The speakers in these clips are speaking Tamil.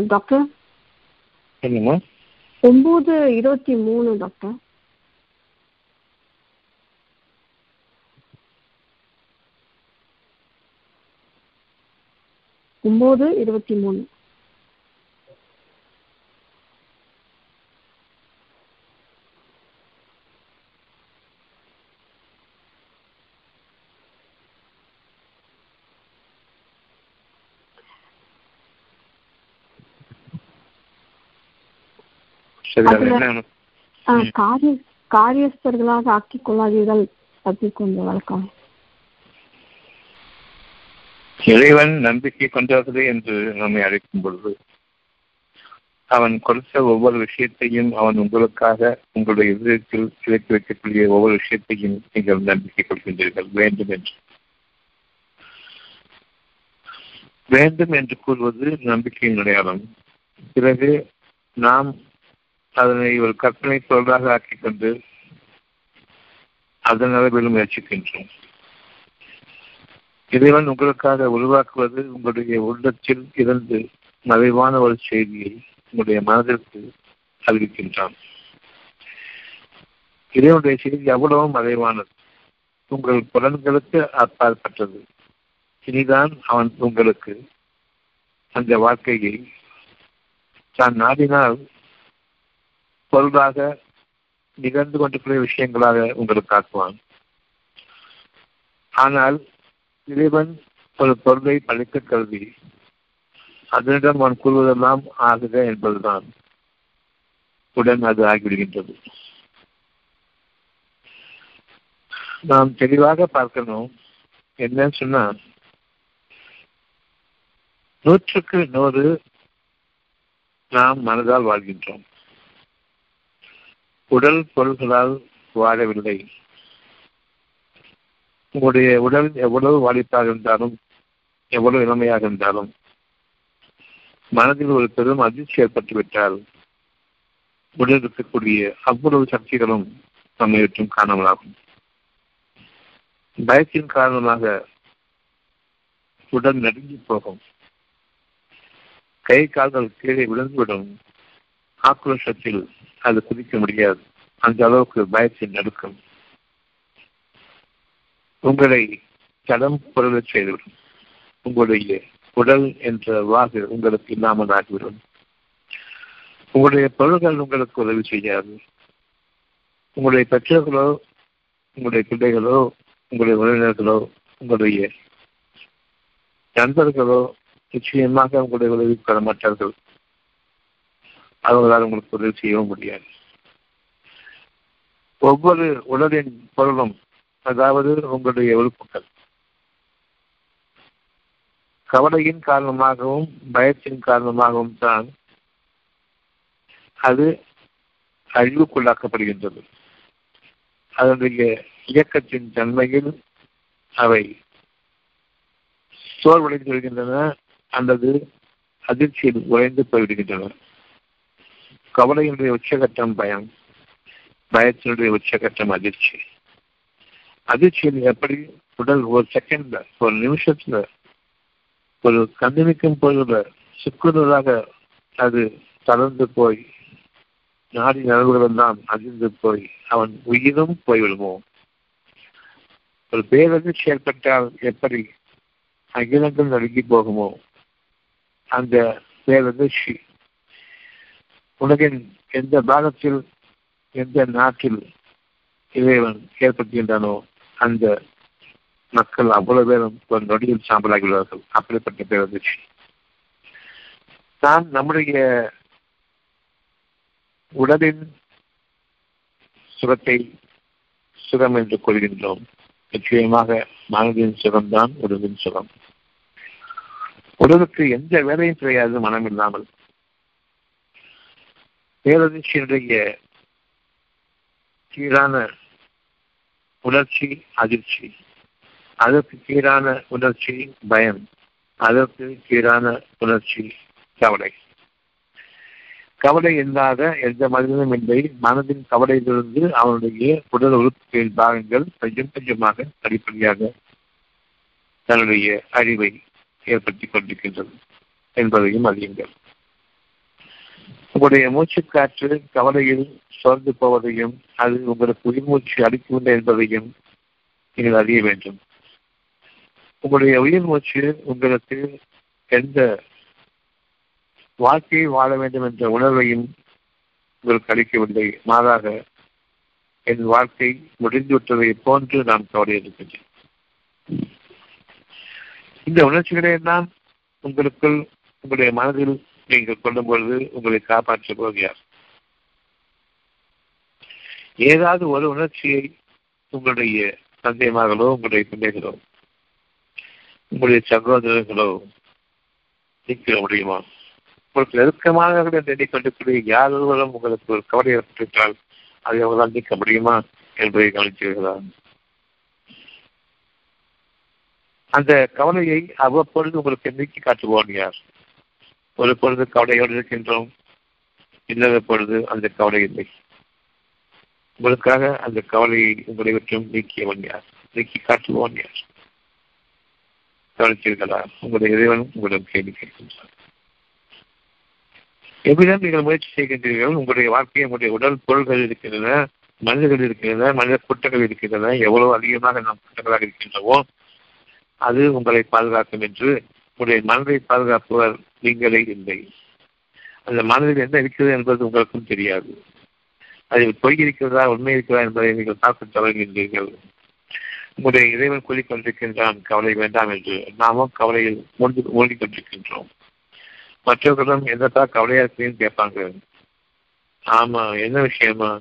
டாக்டர் என்னம்மா? ஒன்பது இருபத்தி மூணு டாக்டர் ஒன்பது இருபத்தி மூணு. காரிய காரியஸ்தர்களாக ஆக்கிக் கொள்ளாதீர்கள் கொஞ்சம் வழக்கம். இறைவன் நம்பிக்கை கொண்டவர்களே என்று நம்மை அழைக்கும் பொழுது அவன் கொடுத்த ஒவ்வொரு விஷயத்தையும் அவன் உங்களுக்காக உங்களுடைய இதயத்தில் இறக்கி வைக்கக்கூடிய ஒவ்வொரு விஷயத்தையும் நீங்கள் நம்பிக்கை கொள்கின்றீர்கள். வேண்டும் என்று. வேண்டும் என்று கூறுவது நம்பிக்கையின் அடையாளம். பிறகு நாம் அதனை ஒரு கற்பனை பொருளாக ஆக்கிக் கொண்டு அதன் அளவில் முயற்சிக்கின்றோம். இறைவன் உங்களுக்காக உருவாக்குவது உங்களுடைய உள்ளத்தில் இருந்து மறைவான ஒரு செய்தியை உங்களுடைய மனதிற்கு அறிவிக்கின்றான். இறைவனுடைய செய்தி அவ்வளவு மறைவானது. உங்கள் புலன்களுக்கு அப்பாற்பட்டது. இனிதான் அவன் உங்களுக்கு அந்த வாழ்க்கையை தான் நாடினால் பொருளாக நிகழ்ந்து கொண்டிருக்கிற விஷயங்களாக உங்களுக்கு காட்டுவான். ஆனால் இறைவன் ஒரு பொருளை பழிக்க கருதி அதனிடம் அவன் கூறுவதெல்லாம் ஆகுக என்பதுதான். உடன் அது ஆகிவிடுகின்றது. நாம் தெளிவாக பார்க்கணும். என்னன்னு சொன்னா நூற்றுக்கு நூறு நாம் மனதால் வாழ்கின்றோம். உடல் பொருள்களால் வாழவில்லை. உங்களுடைய உடல் எவ்வளவு வாலிப்பாக இருந்தாலும் எவ்வளவு இளமையாக இருந்தாலும் மனதில் ஒரு பெரும் அதிர்ச்சி ஏற்பட்டுவிட்டால் உடல் இருக்கக்கூடிய அவ்வளவு சக்திகளும் நம்மை விட்டும் காணாமலாகும். பயத்தின் காரணமாக உடல் நடுங்கி போகும். கை கால்கள் கீழே விழுந்துவிடும். ஆக்ரோஷத்தில் அது குதிக்க முடியாது. அந்த அளவுக்கு பயத்தின் நடுக்கம். உங்களை தடம் பொருளை செய்துவிடும் உங்களுடைய உடல் என்ற வாகு உங்களுக்கு இல்லாமல் ஆகிவிடும். உங்களுடைய பொருள்கள் உங்களுக்கு உதவி செய்யாது. உங்களுடைய பெற்றோர்களோ உங்களுடைய பிள்ளைகளோ உங்களுடைய உறவினர்களோ உங்களுடைய நண்பர்களோ நிச்சயமாக உங்களுடைய உதவி பெற மாட்டார்கள். அவர்களால் உங்களுக்கு உதவி செய்யவும் முடியாது. ஒவ்வொரு உடலின் பொருளும் அதாவது உங்களுடைய உறுப்புகள். கவலையின் காரணமாகவும் பயத்தின் காரணமாகவும் தான் அது அழிவுக்குள்ளாக்கப்படுகின்றது. அதனுடைய இயக்கத்தின் தன்மையில் அவை சோர்வடைந்து வருகின்றன அல்லது அதிர்ச்சியில் உறைந்து போய்விடுகின்றன. கவலையினுடைய உச்சகட்டம் பயம் பயத்தினுடைய உச்சகட்டம் அதிர்ச்சி. அதிர்ச்சியில் எப்படி? உடல் ஒரு செகண்ட்ல ஒரு நிமிஷத்துல ஒரு கண்ணிமிக்கும் பொழுதுல சுக்குதலாக அது தளர்ந்து போய் நாடி நரம்புகளும் தான் அதிர்ந்து போய் அவன் உயிரும் போய்விடுமோ ஒரு பேரதிர்ச்சி ஏற்பட்டால் எப்படி அகிலங்கள் நடுங்கி போகுமோ? அந்த பேரதிர்ச்சி உலகின் எந்த பாகத்தில் எந்த நாட்டில் இறைவன் ஏற்படுத்துகின்றானோ அந்த மக்கள் அவ்வளவு பேரும் ஒரு நொடியில் சாம்பலாகியுள்ளார்கள். அப்படிப்பட்ட பேரதிர்ச்சி. நாம் நம்முடைய உடலின் சுகத்தை சுகம் என்று கொள்கின்றோம். நிச்சயமாக மனதின் சுகம்தான் உடலின் சுகம். உடலுக்கு எந்த வேலையும் கிடையாது மனம் இல்லாமல் பேரதிர்ச்சியினுடைய சீரான உணர்ச்சி அதிர்ச்சி. அதற்கு கீழான உணர்ச்சி பயம். அதற்கு கீழான உணர்ச்சி கவலை. கவலை இல்லாத எந்த மனிதனும் இல்லை. மனதின் கவலையிலிருந்து அவனுடைய உடல் உறுப்புகளின் பாகங்கள் கொஞ்சம் கொஞ்சமாக படிப்படியாக தன்னுடைய அழிவை ஏற்படுத்திக் கொண்டிருக்கின்றது என்பதையும் அறியுங்கள். உங்களுடைய மூச்சுக்காற்று கவலையில் சோர்ந்து போவதையும் அது உங்களுக்கு உயிர் மூச்சு என்பதையும் நீங்கள் அறிய வேண்டும். உங்களுடைய உயிர் மூச்சு உங்களுக்கு எந்த வாழ்க்கையை வாழ வேண்டும் என்ற உணர்வையும் உங்களுக்கு அளிக்கவில்லை. மாறாக என் வாழ்க்கை முடிந்துவிட்டதை போன்று நான் கவலை இருக்கின்றேன். இந்த உணர்ச்சிகளை எல்லாம் உங்களுக்குள் உங்களுடைய மனதில் நீங்கள் கொள்ளும் பொழுது உங்களை காப்பாற்ற போகிறார் ஏதாவது ஒரு உணர்ச்சியை உங்களுடைய சந்தேகமாகலோ உங்களுடைய பிள்ளைகளோ உங்களுடைய சகோதரர்களோ நீக்க முடியுமா? உங்களுக்கு நெருக்கமாக எண்ணிக்கொண்டிருக்கிற யார் ஒருவரும் உங்களுக்கு ஒரு கவலை ஏற்பட்டுவிட்டால் அதை அவர்களால் நீக்க முடியுமா என்பதை கவனித்தீர்களா? அந்த கவலையை அவ்வப்பொழுது உங்களுக்கு நீக்கி காட்டுவோம் யார்? ஒரு பொழுது கவலையோடு இருக்கின்றோம். இல்லாத பொழுது அந்த கவலை இல்லை. உங்களுக்காக அந்த கவலையை உங்களை விட்டும் நீக்கியவன் யார்? நீக்கி காட்டுவோன் யார்? கவனித்தீர்களா? உங்களுடைய இறைவனும் உங்களிடம் கேள்வி கேட்கின்றார். எவ்விதம் நீங்கள் முயற்சி செய்கின்றீர்கள்? உங்களுடைய வாழ்க்கையை உங்களுடைய உடல் பொருள்கள் இருக்கின்றன மனிதர்கள் இருக்கின்றன மனித குற்றங்கள் இருக்கின்றன எவ்வளவு அதிகமாக நாம் குற்றங்களாக இருக்கின்றவோ அது உங்களை பாதுகாக்கும் என்று உங்களுடைய மனதை பாதுகாப்பவர் நீங்களே இல்லை. அந்த மனதில் என்ன இருக்கிறது என்பது உங்களுக்கும் தெரியாது. அதில் பொய் இருக்கிறதா உண்மை இருக்கிறதா என்பதை நீங்கள் பார்க்க தொடங்குகின்றீர்கள் உங்களுடைய இறைவன் கூலிக் கொண்டிருக்கின்றான் கவலை வேண்டாம் என்று. நாமும் கவலையில் மூழ்கி மூழ்கி கொண்டிருக்கின்றோம் மற்றவர்களும் என்னப்பா கவலையா இருக்குன்னு கேட்பாங்க. ஆமா என்ன விஷயமா?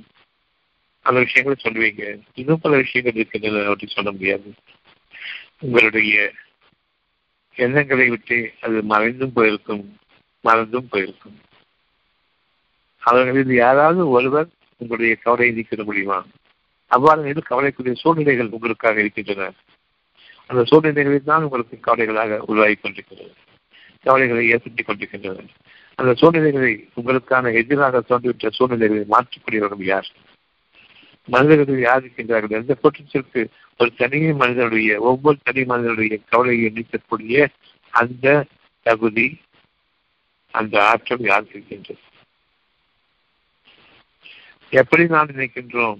அந்த விஷயங்களை சொல்லுவீங்க. இன்னும் பல விஷயங்கள் இருக்கின்றன அவற்றை சொல்ல முடியாது. உங்களுடைய எண்ணங்களை விட்டு அது மறைந்தும் போயிருக்கும் மறந்தும் போயிருக்கும். அவர்களில் யாராவது ஒருவர் உங்களுடைய கவலையை நீக்கிட முடியுமா? அவ்வாறு எது கவலைக்குரிய சூழ்நிலைகள் உங்களுக்காக இருக்கின்றன. அந்த சூழ்நிலைகளில் தான் உங்களுக்கு கவலைகளாக உருவாகி கொண்டிருக்கிறது. கவலைகளை ஏற்படுத்திக் கொண்டிருக்கின்றன அந்த சூழ்நிலைகளை உங்களுக்கான எதிராக தோன்றிவிட்ட சூழ்நிலைகளை மாற்றக்கூடியவர்கள் யார்? மனிதர்கள் யார் இருக்கின்றார்கள்? எந்த குற்றத்திற்கு ஒரு தனி மனிதனுடைய ஒவ்வொரு தனி மனிதனுடைய கவலையை நீக்கக்கூடிய அந்த தகுதி அந்த ஆற்றல் யாருக்கு இருக்கின்றது? எப்படி நாம் நினைக்கின்றோம்?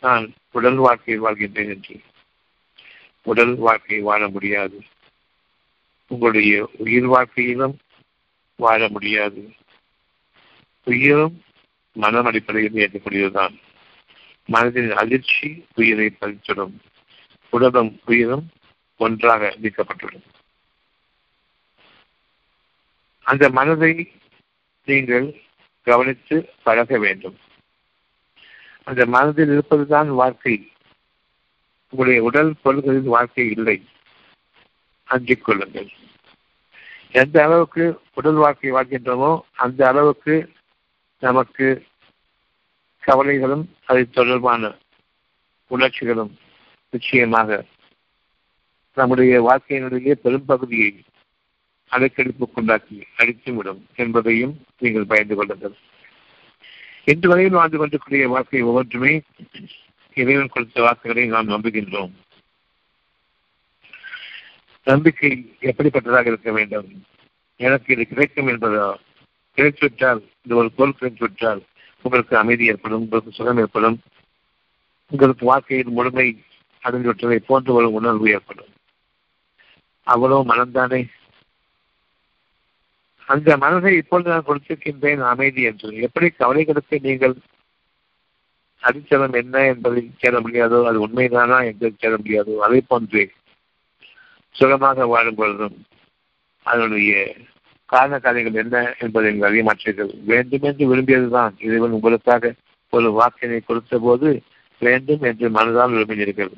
நான் உடல் வாழ்க்கையை வாழ்கின்றேன் என்று. உடல் வாழ்க்கையை வாழ முடியாது. உங்களுடைய உயிர் வாழ்க்கையிலும் வாழ முடியாது. உயிரும் மனம் அடிப்படையில் ஏற்றக்கூடியதுதான் மனதின் அதிர்ச்சி உயிரை பதிச்சிடும் உடலும் உயிரும் ஒன்றாக நீக்கப்பட்டுள்ளது அந்த மனதை நீங்கள் கவனித்து பழக வேண்டும். அந்த மனதில் இருப்பதுதான் வாழ்க்கை. உங்களுடைய உடல் பொருள்களில் வாழ்க்கை இல்லை. அஞ்சிக் கொள்ளுங்கள். எந்த அளவுக்கு உடல் வாழ்க்கை வாழ்கின்றோமோ அந்த அளவுக்கு நமக்கு கவலைகளும் அது தொடர்பான உணர்ச்சிகளும் நிச்சயமாக நம்முடைய வாழ்க்கையினுடைய பெரும்பகுதியை அலைக்கழிப்புக்குண்டாக்கி அழித்துவிடும் என்பதையும் நீங்கள் பயந்து கொள்ளுங்கள். இன்று வரையில் வாழ்ந்து கொண்டிருக்கூடிய வாழ்க்கை ஒவ்வொன்றுமே இறைவன் கொடுத்த வாக்குகளை நாம் நம்புகின்றோம். நம்பிக்கை எப்படிப்பட்டதாக இருக்க வேண்டும்? எனக்கு இது கிடைக்கும் என்பதா? கிடைத்துவிட்டால் இந்த ஒரு பொருள் கிடைத்துவிட்டால் உங்களுக்கு அமைதி ஏற்படும் உங்களுக்கு சுகம் ஏற்படும். உங்களுக்கு வாழ்க்கையில் முழுமை அடைந்துவிட்டதை போன்ற ஒரு உணர்வு ஏற்படும். அவ்வளவு மனம்தானே? அந்த மனதை இப்பொழுது நான் கொடுத்திருக்கின்றேன் அமைதி என்று. எப்படி கவலைகளுக்கு நீங்கள் அடித்தளம் என்ன என்பதை சேர முடியாதோ அது உண்மைதானா என்று சேர முடியாதோ அதை போன்றே சுகமாக வாழும் பொழுதும் அதனுடைய காரண கதைகள் என்ன என்பதை நீங்கள் அறிய மாற்றீர்கள் வேண்டும் என்று விரும்பியதுதான். இறைவன் உங்களுக்காக ஒரு வாக்கினை கொடுத்த போது வேண்டும் என்று மனதால் விரும்பினீர்கள்.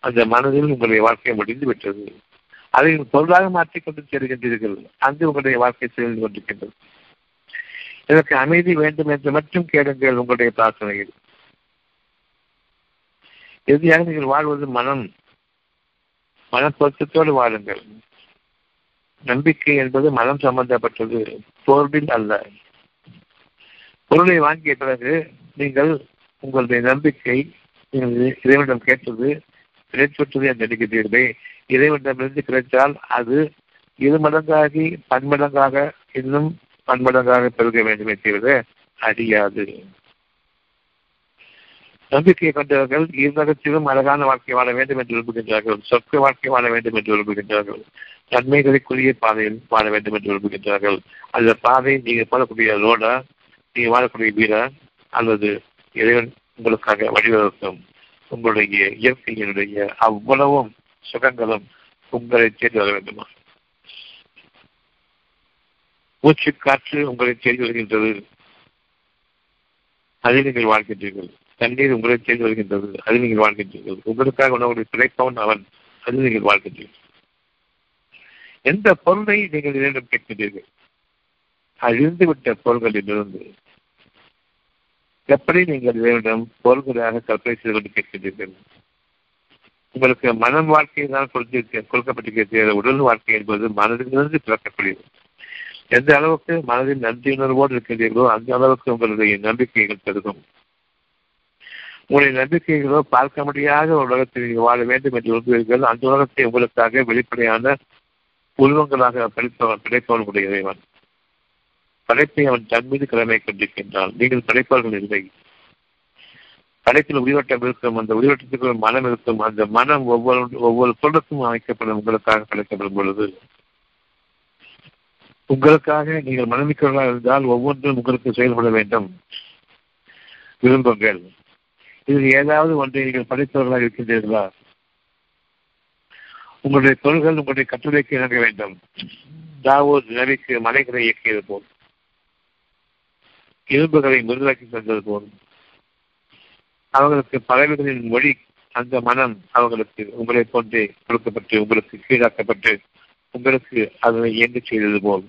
அந்த மனதில் உங்களுடைய வாழ்க்கை முடிந்து விட்டது. அதை பொருளாக மாற்றிக்கொண்டு செல்கின்றீர்கள். அங்கு உங்களுடைய வாழ்க்கை செல்ந்து கொண்டிருக்கின்றது. எனக்கு அமைதி வேண்டும் என்று மட்டும் கேளுங்கள் உங்களுடைய பிரார்த்தனையில். இறுதியாக நீங்கள் வாழ்வது மனம். மனப்பொருத்தத்தோடு வாழுங்கள். நம்பிக்கை என்பது மனம் சம்பந்தப்பட்டது. பொருளில் அல்ல. பொருளை வாங்கிய பிறகு நீங்கள் உங்களுடைய நம்பிக்கை நீங்கள் இறைவனிடம் கேட்டது கிடைத்துவிட்டது என்று நினைக்கிறீர்களே இறைவனிடமிருந்து கிடைத்தால் அது இரு மடங்காகி பன்மடங்காக இன்னும் பன்மடங்காக பெருக வேண்டுமே தவிர அறியாது நம்பிக்கை கொண்டவர்கள் இருநகத்திலும் அழகான வாழ்க்கை வாழ வேண்டும் என்று விரும்புகின்றார்கள். சொற்க வாழ்க்கை வாழ வேண்டும் என்று விரும்புகின்றார்கள். நன்மைகளுக்குரிய பாதையில் வாழ வேண்டும் என்று விரும்புகின்றார்கள். அந்த பாதை நீங்க போடக்கூடிய ரோடா நீங்க வாழக்கூடிய வீடா அல்லது இறைவன் உங்களுக்காக வழிவகுக்கும். உங்களுடைய இயற்கையினுடைய அவ்வளவும் சுகங்களும் உங்களை தேடி வர வேண்டுமா? மூச்சு காற்று உங்களை தேடி வருகின்றது. அதில் நீங்கள் வாழ்கின்றீர்கள். தண்ணீர் உங்களை தேடி வருகின்றது. அதில் நீங்கள் வாழ்கின்றீர்கள். உங்களுக்காக உணவுடைய கிடைப்பவன் அவன். அதில் நீங்கள் வாழ்கின்றீர்கள். எந்த பொருளை நீங்கள் இரண்டும் கேட்கின்றீர்கள்? அழிந்துவிட்ட பொருள்களிலிருந்து எப்படி நீங்கள் இறைவனிடம் கோல்களாக கற்பனை செய்து கொண்டு கேட்கின்றீர்கள். உங்களுக்கு மனம் வாழ்க்கையை தான் கொடுத்து கொடுக்கப்பட்டிருக்கிறது. உடல் வாழ்க்கை என்பது மனதிலிருந்து பிறக்கக்கூடியது. எந்த அளவுக்கு மனதில் நன்றியுணர்வோடு இருக்கின்றீர்களோ அந்த அளவுக்கு உங்களுடைய நம்பிக்கைகள் பெருகும். உங்களுடைய நம்பிக்கைகளோ பார்க்க முடியாத உலகத்தில் நீங்கள் வாழ வேண்டும் என்று விரும்புவீர்கள். அந்த உலகத்தை உங்களுக்காக வெளிப்படையான உருவங்களாக படைப்பவன் படைப்பவனுடைய இறைவன். படைப்பை அவன் தன் மீது கடமை கொண்டிருக்கின்றான் நீங்கள் படைப்பவர்கள் இல்லை. படைப்பில் உயிரோட்டம் இருக்கும். அந்த உயிரோட்டத்துக்கு ஒரு மனம் இருக்கும். அந்த மனம் ஒவ்வொரு ஒவ்வொரு பொருளுக்கும் அமைக்கப்படும். உங்களுக்காக படைக்கப்படும் பொழுது. உங்களுக்காக நீங்கள் மனமிக்கவர்களாக இருந்தால் ஒவ்வொன்றும் உங்களுக்கு செயல்பட வேண்டும். விரும்புங்கள். இதில் ஏதாவது ஒன்றை நீங்கள் படித்தவர்களாக இருக்கின்றீர்களா? உங்களுடைய தொழில்கள் உங்களுடைய கட்டுரைக்கு இணங்க வேண்டும். தாவூர் நபிக்கு மலைகளை இயக்கியது போல். இரும்புகளை முருகாக்கி சென்றது போல். அவர்களுக்கு பறவைகளின் மொழி அந்த மனம் அவர்களுக்கு உங்களை போன்றே கொடுக்கப்பட்டு உங்களுக்கு கீழாக்கப்பட்டு உங்களுக்கு அதனை இயங்க செய்தது போல்.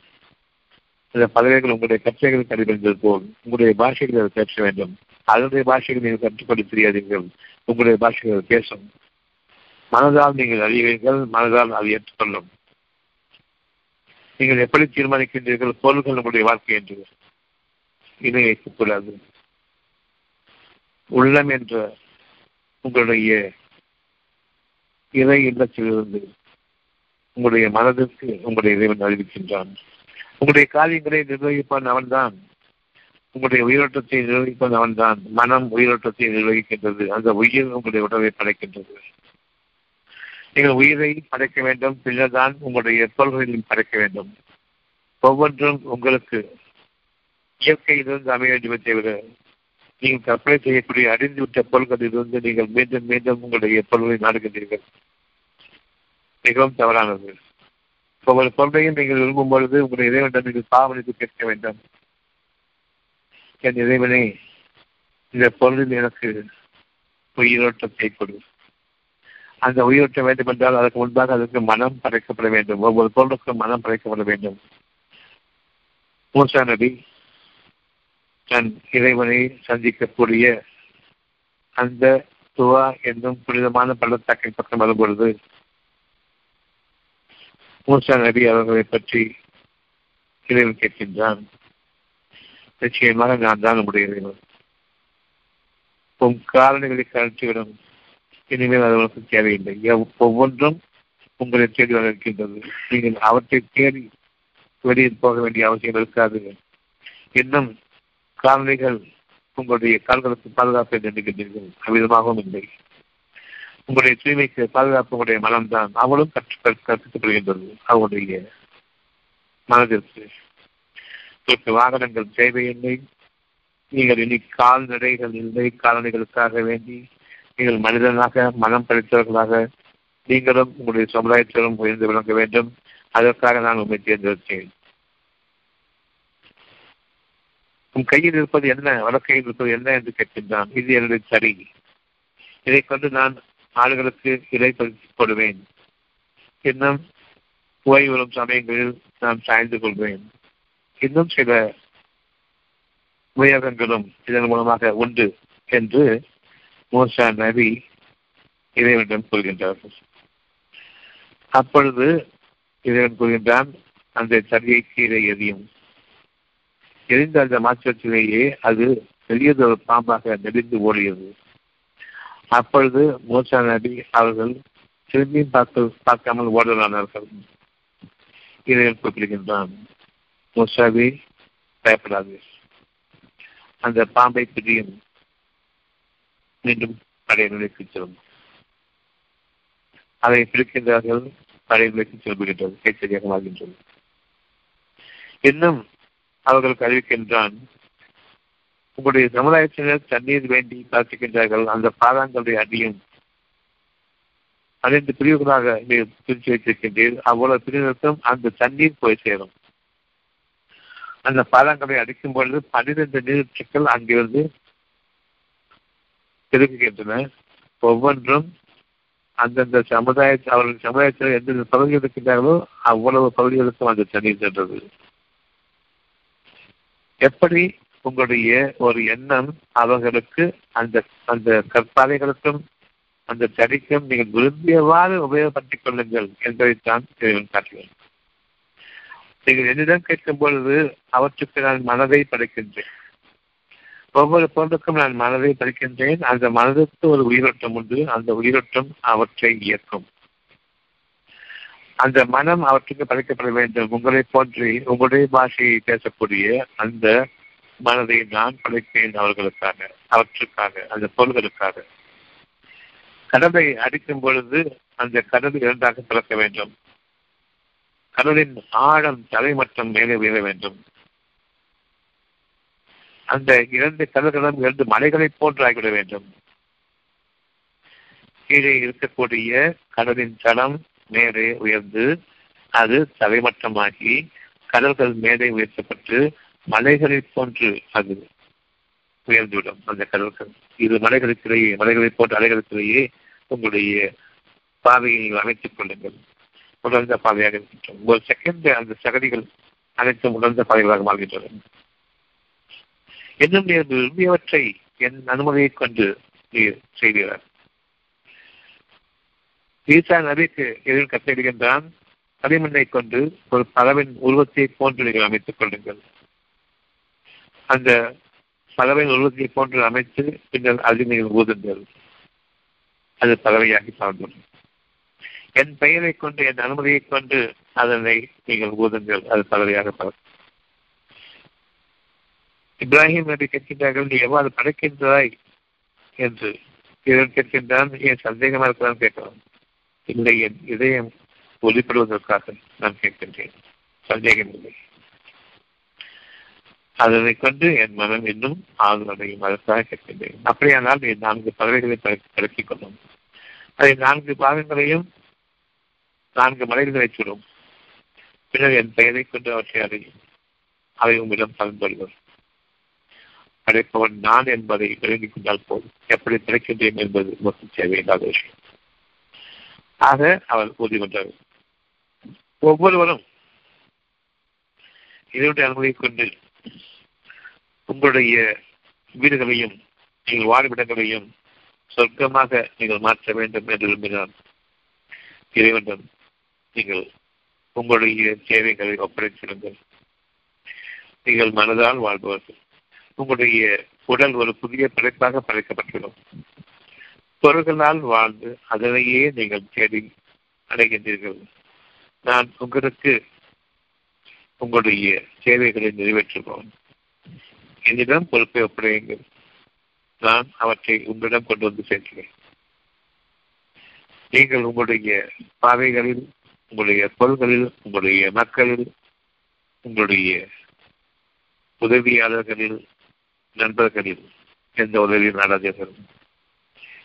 அந்த பறவைகள் உங்களுடைய கற்றைகளுக்கு அறிவிந்தது போல் உங்களுடைய பாஷைகளை அதை பேச வேண்டும். அதனுடைய பாஷைகள் நீங்கள் கற்றுக்கொள்ள தெரியாதீர்கள். உங்களுடைய பாஷைகள் பேசும். மனதால் நீங்கள் அறிவீர்கள் மனதால் அதை ஏற்றுக்கொள்ளும். நீங்கள் எப்படி தீர்மானிக்கின்றீர்கள்? பொருள்கள் உங்களுடைய வாழ்க்கை என்று. இணை வைக்கக்கூடாது உள்ளம் என்ற உங்களுடைய இறை இல்லத்திலிருந்து உங்களுடைய மனதிற்கு உங்களுடைய இறைவன் அறிவிக்கின்றான். உங்களுடைய காரியங்களை நிர்வகிப்பான் அவன்தான். உங்களுடைய உயிரோட்டத்தை நிர்வகிப்பது அவன்தான். மனம் உயிரோட்டத்தை நிர்வகிக்கின்றது. அந்த உயிர் உங்களுடைய உடலை படைக்கின்றது. நீங்கள் உயிரை படைக்க வேண்டும். பின்னர் தான் உங்களுடைய பொருள்களையும் படைக்க வேண்டும். ஒவ்வொன்றும் உங்களுக்கு இயற்கையிலிருந்து அமைய வேண்டுமே தவிர நீங்கள் கற்பனை செய்யக்கூடிய அறிந்துவிட்ட பொருள்களிலிருந்து நீங்கள் மீண்டும் மீண்டும் உங்களுடைய பொருளை நாடுகின்றீர்கள். மிகவும் தவறானது. ஒவ்வொரு பொருளையும் நீங்கள் விரும்பும் பொழுது உங்களுடைய இறைவனிடம் நீங்கள் பாவனைக்கு கேட்க வேண்டும். என் இறைவனை இந்த பொருளில் எனக்கு உயிரோட்டத்தை கொடு அந்த உயிரோட்டம் வேண்டும் என்றால் அதற்கு முன்பாக அதற்கு மனம் படைக்கப்பட வேண்டும். ஒவ்வொரு பொருளுக்கும் மனம் படைக்கப்பட வேண்டும். மூசா நபி தன் இறைவனை சந்திக்கக்கூடிய அந்த துவா என்னும் புனிதமான பள்ளத்தாக்கின் பக்கம் வரும்பொழுது மூசா நபி அவர்களை பற்றி இறைவன் கேட்கின்றான். நிச்சயமாக நான் தான் நம்முடைய இறைவன். உன் காரணிகளை கழற்றிவிடும். இனிமேல் அது உனக்கு தேவையில்லை. ஒவ்வொன்றும் உங்களை தேடி வர இருக்கின்றது நீங்கள் அவற்றை தேடி வெளியில் போக வேண்டிய அவசியம் இருக்காது. இன்னும் காரணிகள் உங்களுடைய கால்களுக்கு பாதுகாப்பை நினைக்கின்றீர்கள் அவ்விதமாகவும் இல்லை. உங்களுடைய தூய்மைக்கு பாதுகாப்பு உங்களுடைய மனம்தான். அவளும் கற்று கற்பிக்கப்படுகின்றது அவருடைய மனதிற்கு உங்களுக்கு வாகனங்கள் தேவையில்லை. நீங்கள் இனி கால்நடைகள் இல்லை. காலணிகளுக்காக வேண்டி நீங்கள் மனிதனாக மனம் படைத்தவர்களாக நீங்களும் உங்களுடைய சமுதாயத்திலும் உயர்ந்து விளங்க வேண்டும். அதற்காக நான் உண்மை தேர்ந்தெடுத்தேன். உன் கையில் இருப்பது என்ன? வழக்கையில் இருப்பது என்ன என்று கேட்கின்றான். இது என்னுடைய சரி இதை கொண்டு நான் ஆளுகளுக்கு இலை கொடுவேன் இன்னும் ஓய்வு வரும் சமயங்களில் நான் சாய்ந்து கொள்வேன். இன்னும் சில உபயோகங்களும் இதன் மூலமாக உண்டு என்று மோசா நபி இறைவனிடம் கூறுகின்றார்கள். அப்பொழுது இறைவன் கூறுகின்றான் அந்த சரியை கீழே எரியும் எரிந்த அந்த மாற்றத்திலேயே அது பெரியதொரு பாம்பாக நெடிந்து ஓடியது. அப்பொழுது மூசா நபி அவர்கள் திரும்பியும் பார்க்க பார்க்காமல் ஓடலானார்கள் இதை குறிப்பிடுகின்றான் மூசாபி பயப்படாது. அந்த பாம்பை பிடியும். மீண்டும் பழைய நிலைக்கு செல்லும். அதை பிடிக்கின்றார்கள் பழைய நிலைக்கு செல்கின்றது கைச்சரியாக மாறுகின்றது இன்னும் அவர்களுக்கு அறிவிக்கின்றான். உங்களுடைய சமுதாயத்தினர் தண்ணீர் வேண்டி பிரார்த்திக்கின்றார்கள். அந்த பாதாங்களுடைய அடியும் அனைத்து பிரிவுகளாக நீர் பிரித்து வைத்திருக்கின்றீர். அவ்வளவு பிரிவினருக்கும் அந்த தண்ணீர் போய் சேரும். அந்த பாதங்களை அடிக்கும் பொழுது பன்னிரண்டு நீர்ச்சிகள் அங்கிருந்து பெருகுகின்றன. ஒவ்வொன்றும் அந்தந்த சமுதாய அவர்கள் சமுதாயத்தில் எந்தெந்த பகுதிகள் இருக்கின்றார்களோ அவ்வளவு பகுதிகளுக்கும் அந்த தண்ணீர் சென்றது. எப்படி உங்களுடைய ஒரு எண்ணம் அவர்களுக்கு அந்த அந்த கற்பாதைகளுக்கும் அந்த தடிக்கும் நீங்கள் விரும்பியவாறு உபயோகப்படுத்திக் கொள்ளுங்கள் என்பதைத்தான் இறைவன் காட்டுகிறேன். நீங்கள் என்னிடம் கேட்கும் பொழுது அவற்றுக்கு நான் மனதை படைக்கின்றேன். ஒவ்வொரு பொருளுக்கும் நான் மனதை படைக்கின்றேன். அந்த மனதுக்கு ஒரு உயிரோட்டம் உண்டு. அந்த உயிரோட்டம் அவற்றை இயக்கும். அந்த மனம் அவற்றுக்கு படைக்கப்பட வேண்டும். உங்களை போன்றி உங்களுடைய பாஷையை பேசக்கூடிய அந்த மனதை நான் படைத்தேன் அவர்களுக்காக அவற்றுக்காக அந்த பொருள்களுக்காக. கடலை அடிக்கும் பொழுது அந்த கடல் இரண்டாக பிறக்க வேண்டும். கடலின் ஆழம் தலை தலைமட்டம் மேலே உயர வேண்டும். அந்த இரண்டு கடல்களும் இரண்டு மலைகளைப் போன்று ஆகிவிட வேண்டும். கீழே இருக்கக்கூடிய கடலின் தளம் மேலே உயர்ந்து அது தலைமட்டமாகி கடல்கள் மேலே உயர்த்தப்பட்டு மலைகளைப் போன்று அது உயர்ந்துவிடும் அந்த கடல்கள். இது மலைகளுக்கிடையே மலைகளைப் போன்ற அலைகளுக்கிடையே உங்களுடைய பாதையை நீங்கள் அமைத்துக் கொள்ளுங்கள். உணர்ந்த பாதையாக இருக்கின்றோம் ஒரு செகண்ட் அந்த சகதிகள் அனைத்தும் உணர்ந்த பாதைகளாக மாறுகின்றன. என்னும் நீர் விரும்பியவற்றை என் அனுமதியைக் கொண்டு நீர் செய்கிறார் ஈசா நபிக்கு எதிரில் கட்டளிடுகின்றான் களிமண்ணை கொண்டு ஒரு பறவின் உருவத்தை போன்று நீங்கள் அமைத்துக் கொள்ளுங்கள். அந்த பறவையின் உருவத்தை போன்று அமைத்து பின்னர் அதில் நீங்கள் ஊதுங்கள். அது பறவையாகி சார்ந்துள்ளது என் பெயரை கொண்டு என் அனுமதியை கொண்டு அதனை நீங்கள் ஊதுங்கள். அது பறவையாக பறக்கும் இப்ராஹிம் நபி கேட்கின்றார்கள் நீ எவ்வாறு படைக்கின்றாய்? என்று இவன் கேட்கின்றான் ஏன் சந்தேகமா இருக்கிறான்? கேட்கிறான். இல்லை என் இதயம் ஒளிப்படுவதற்காக நான் கேட்கின்றேன். சந்தேகம் இல்லை அதனை கொண்டு என் மனம் இன்னும் ஆளுநரையும் அதற்காக கேட்கின்றேன். அப்படியானால் என் நான்கு பறவைகளை பழக்கிக் கொள்ளும் அதை நான்கு பாகங்களையும் நான்கு மலைகளை சுடும் பின்னர் என் பெயரை கொண்டு அவற்றை அறியும். அவை உங்களிடம் கலந்து வருவர் அழைப்பவன் நான் என்பதை விளங்கிக் கொண்டால் போதும். எப்படி பிழைக்கின்றேன் என்பது மொத்த தேவையில்லாத விஷயம். ஆக அவர் உறுதி கொண்டார் ஒவ்வொருவரும் இதனுடைய அனுமதியை கொண்டு உங்களுடைய வீடுகளையும் நீங்கள் வாழ்விடங்களையும் சொர்க்கமாக நீங்கள் மாற்ற வேண்டும் என்று விரும்பினார். இறைவனிடம் நீங்கள் உங்களுடைய தேவைகளை ஒப்படைத்திருங்கள். நீங்கள் மனதால் வாழ்பவர்கள். உங்களுடைய உடல் ஒரு புதிய படைப்பாக படைக்கப்பட்டுள்ளோம் பொருள்களால் வாழ்ந்து அதனையே நீங்கள் தேடி அடைகின்றீர்கள். நான் உங்களுக்கு உங்களுடைய தேவைகளை நிறைவேற்றுவோம். என்னிடம் பொறுப்பை ஒப்படையுங்கள். நான் அவற்றை உங்களிடம் கொண்டு வந்து சேர்க்கிறேன். நீங்கள் உங்களுடைய பாதைகளில் உங்களுடைய பொருள்களில் உங்களுடைய மக்களில் உங்களுடைய உதவியாளர்களில் நண்பர்களில் எந்த உதவியும் நாடாதீர்கள்.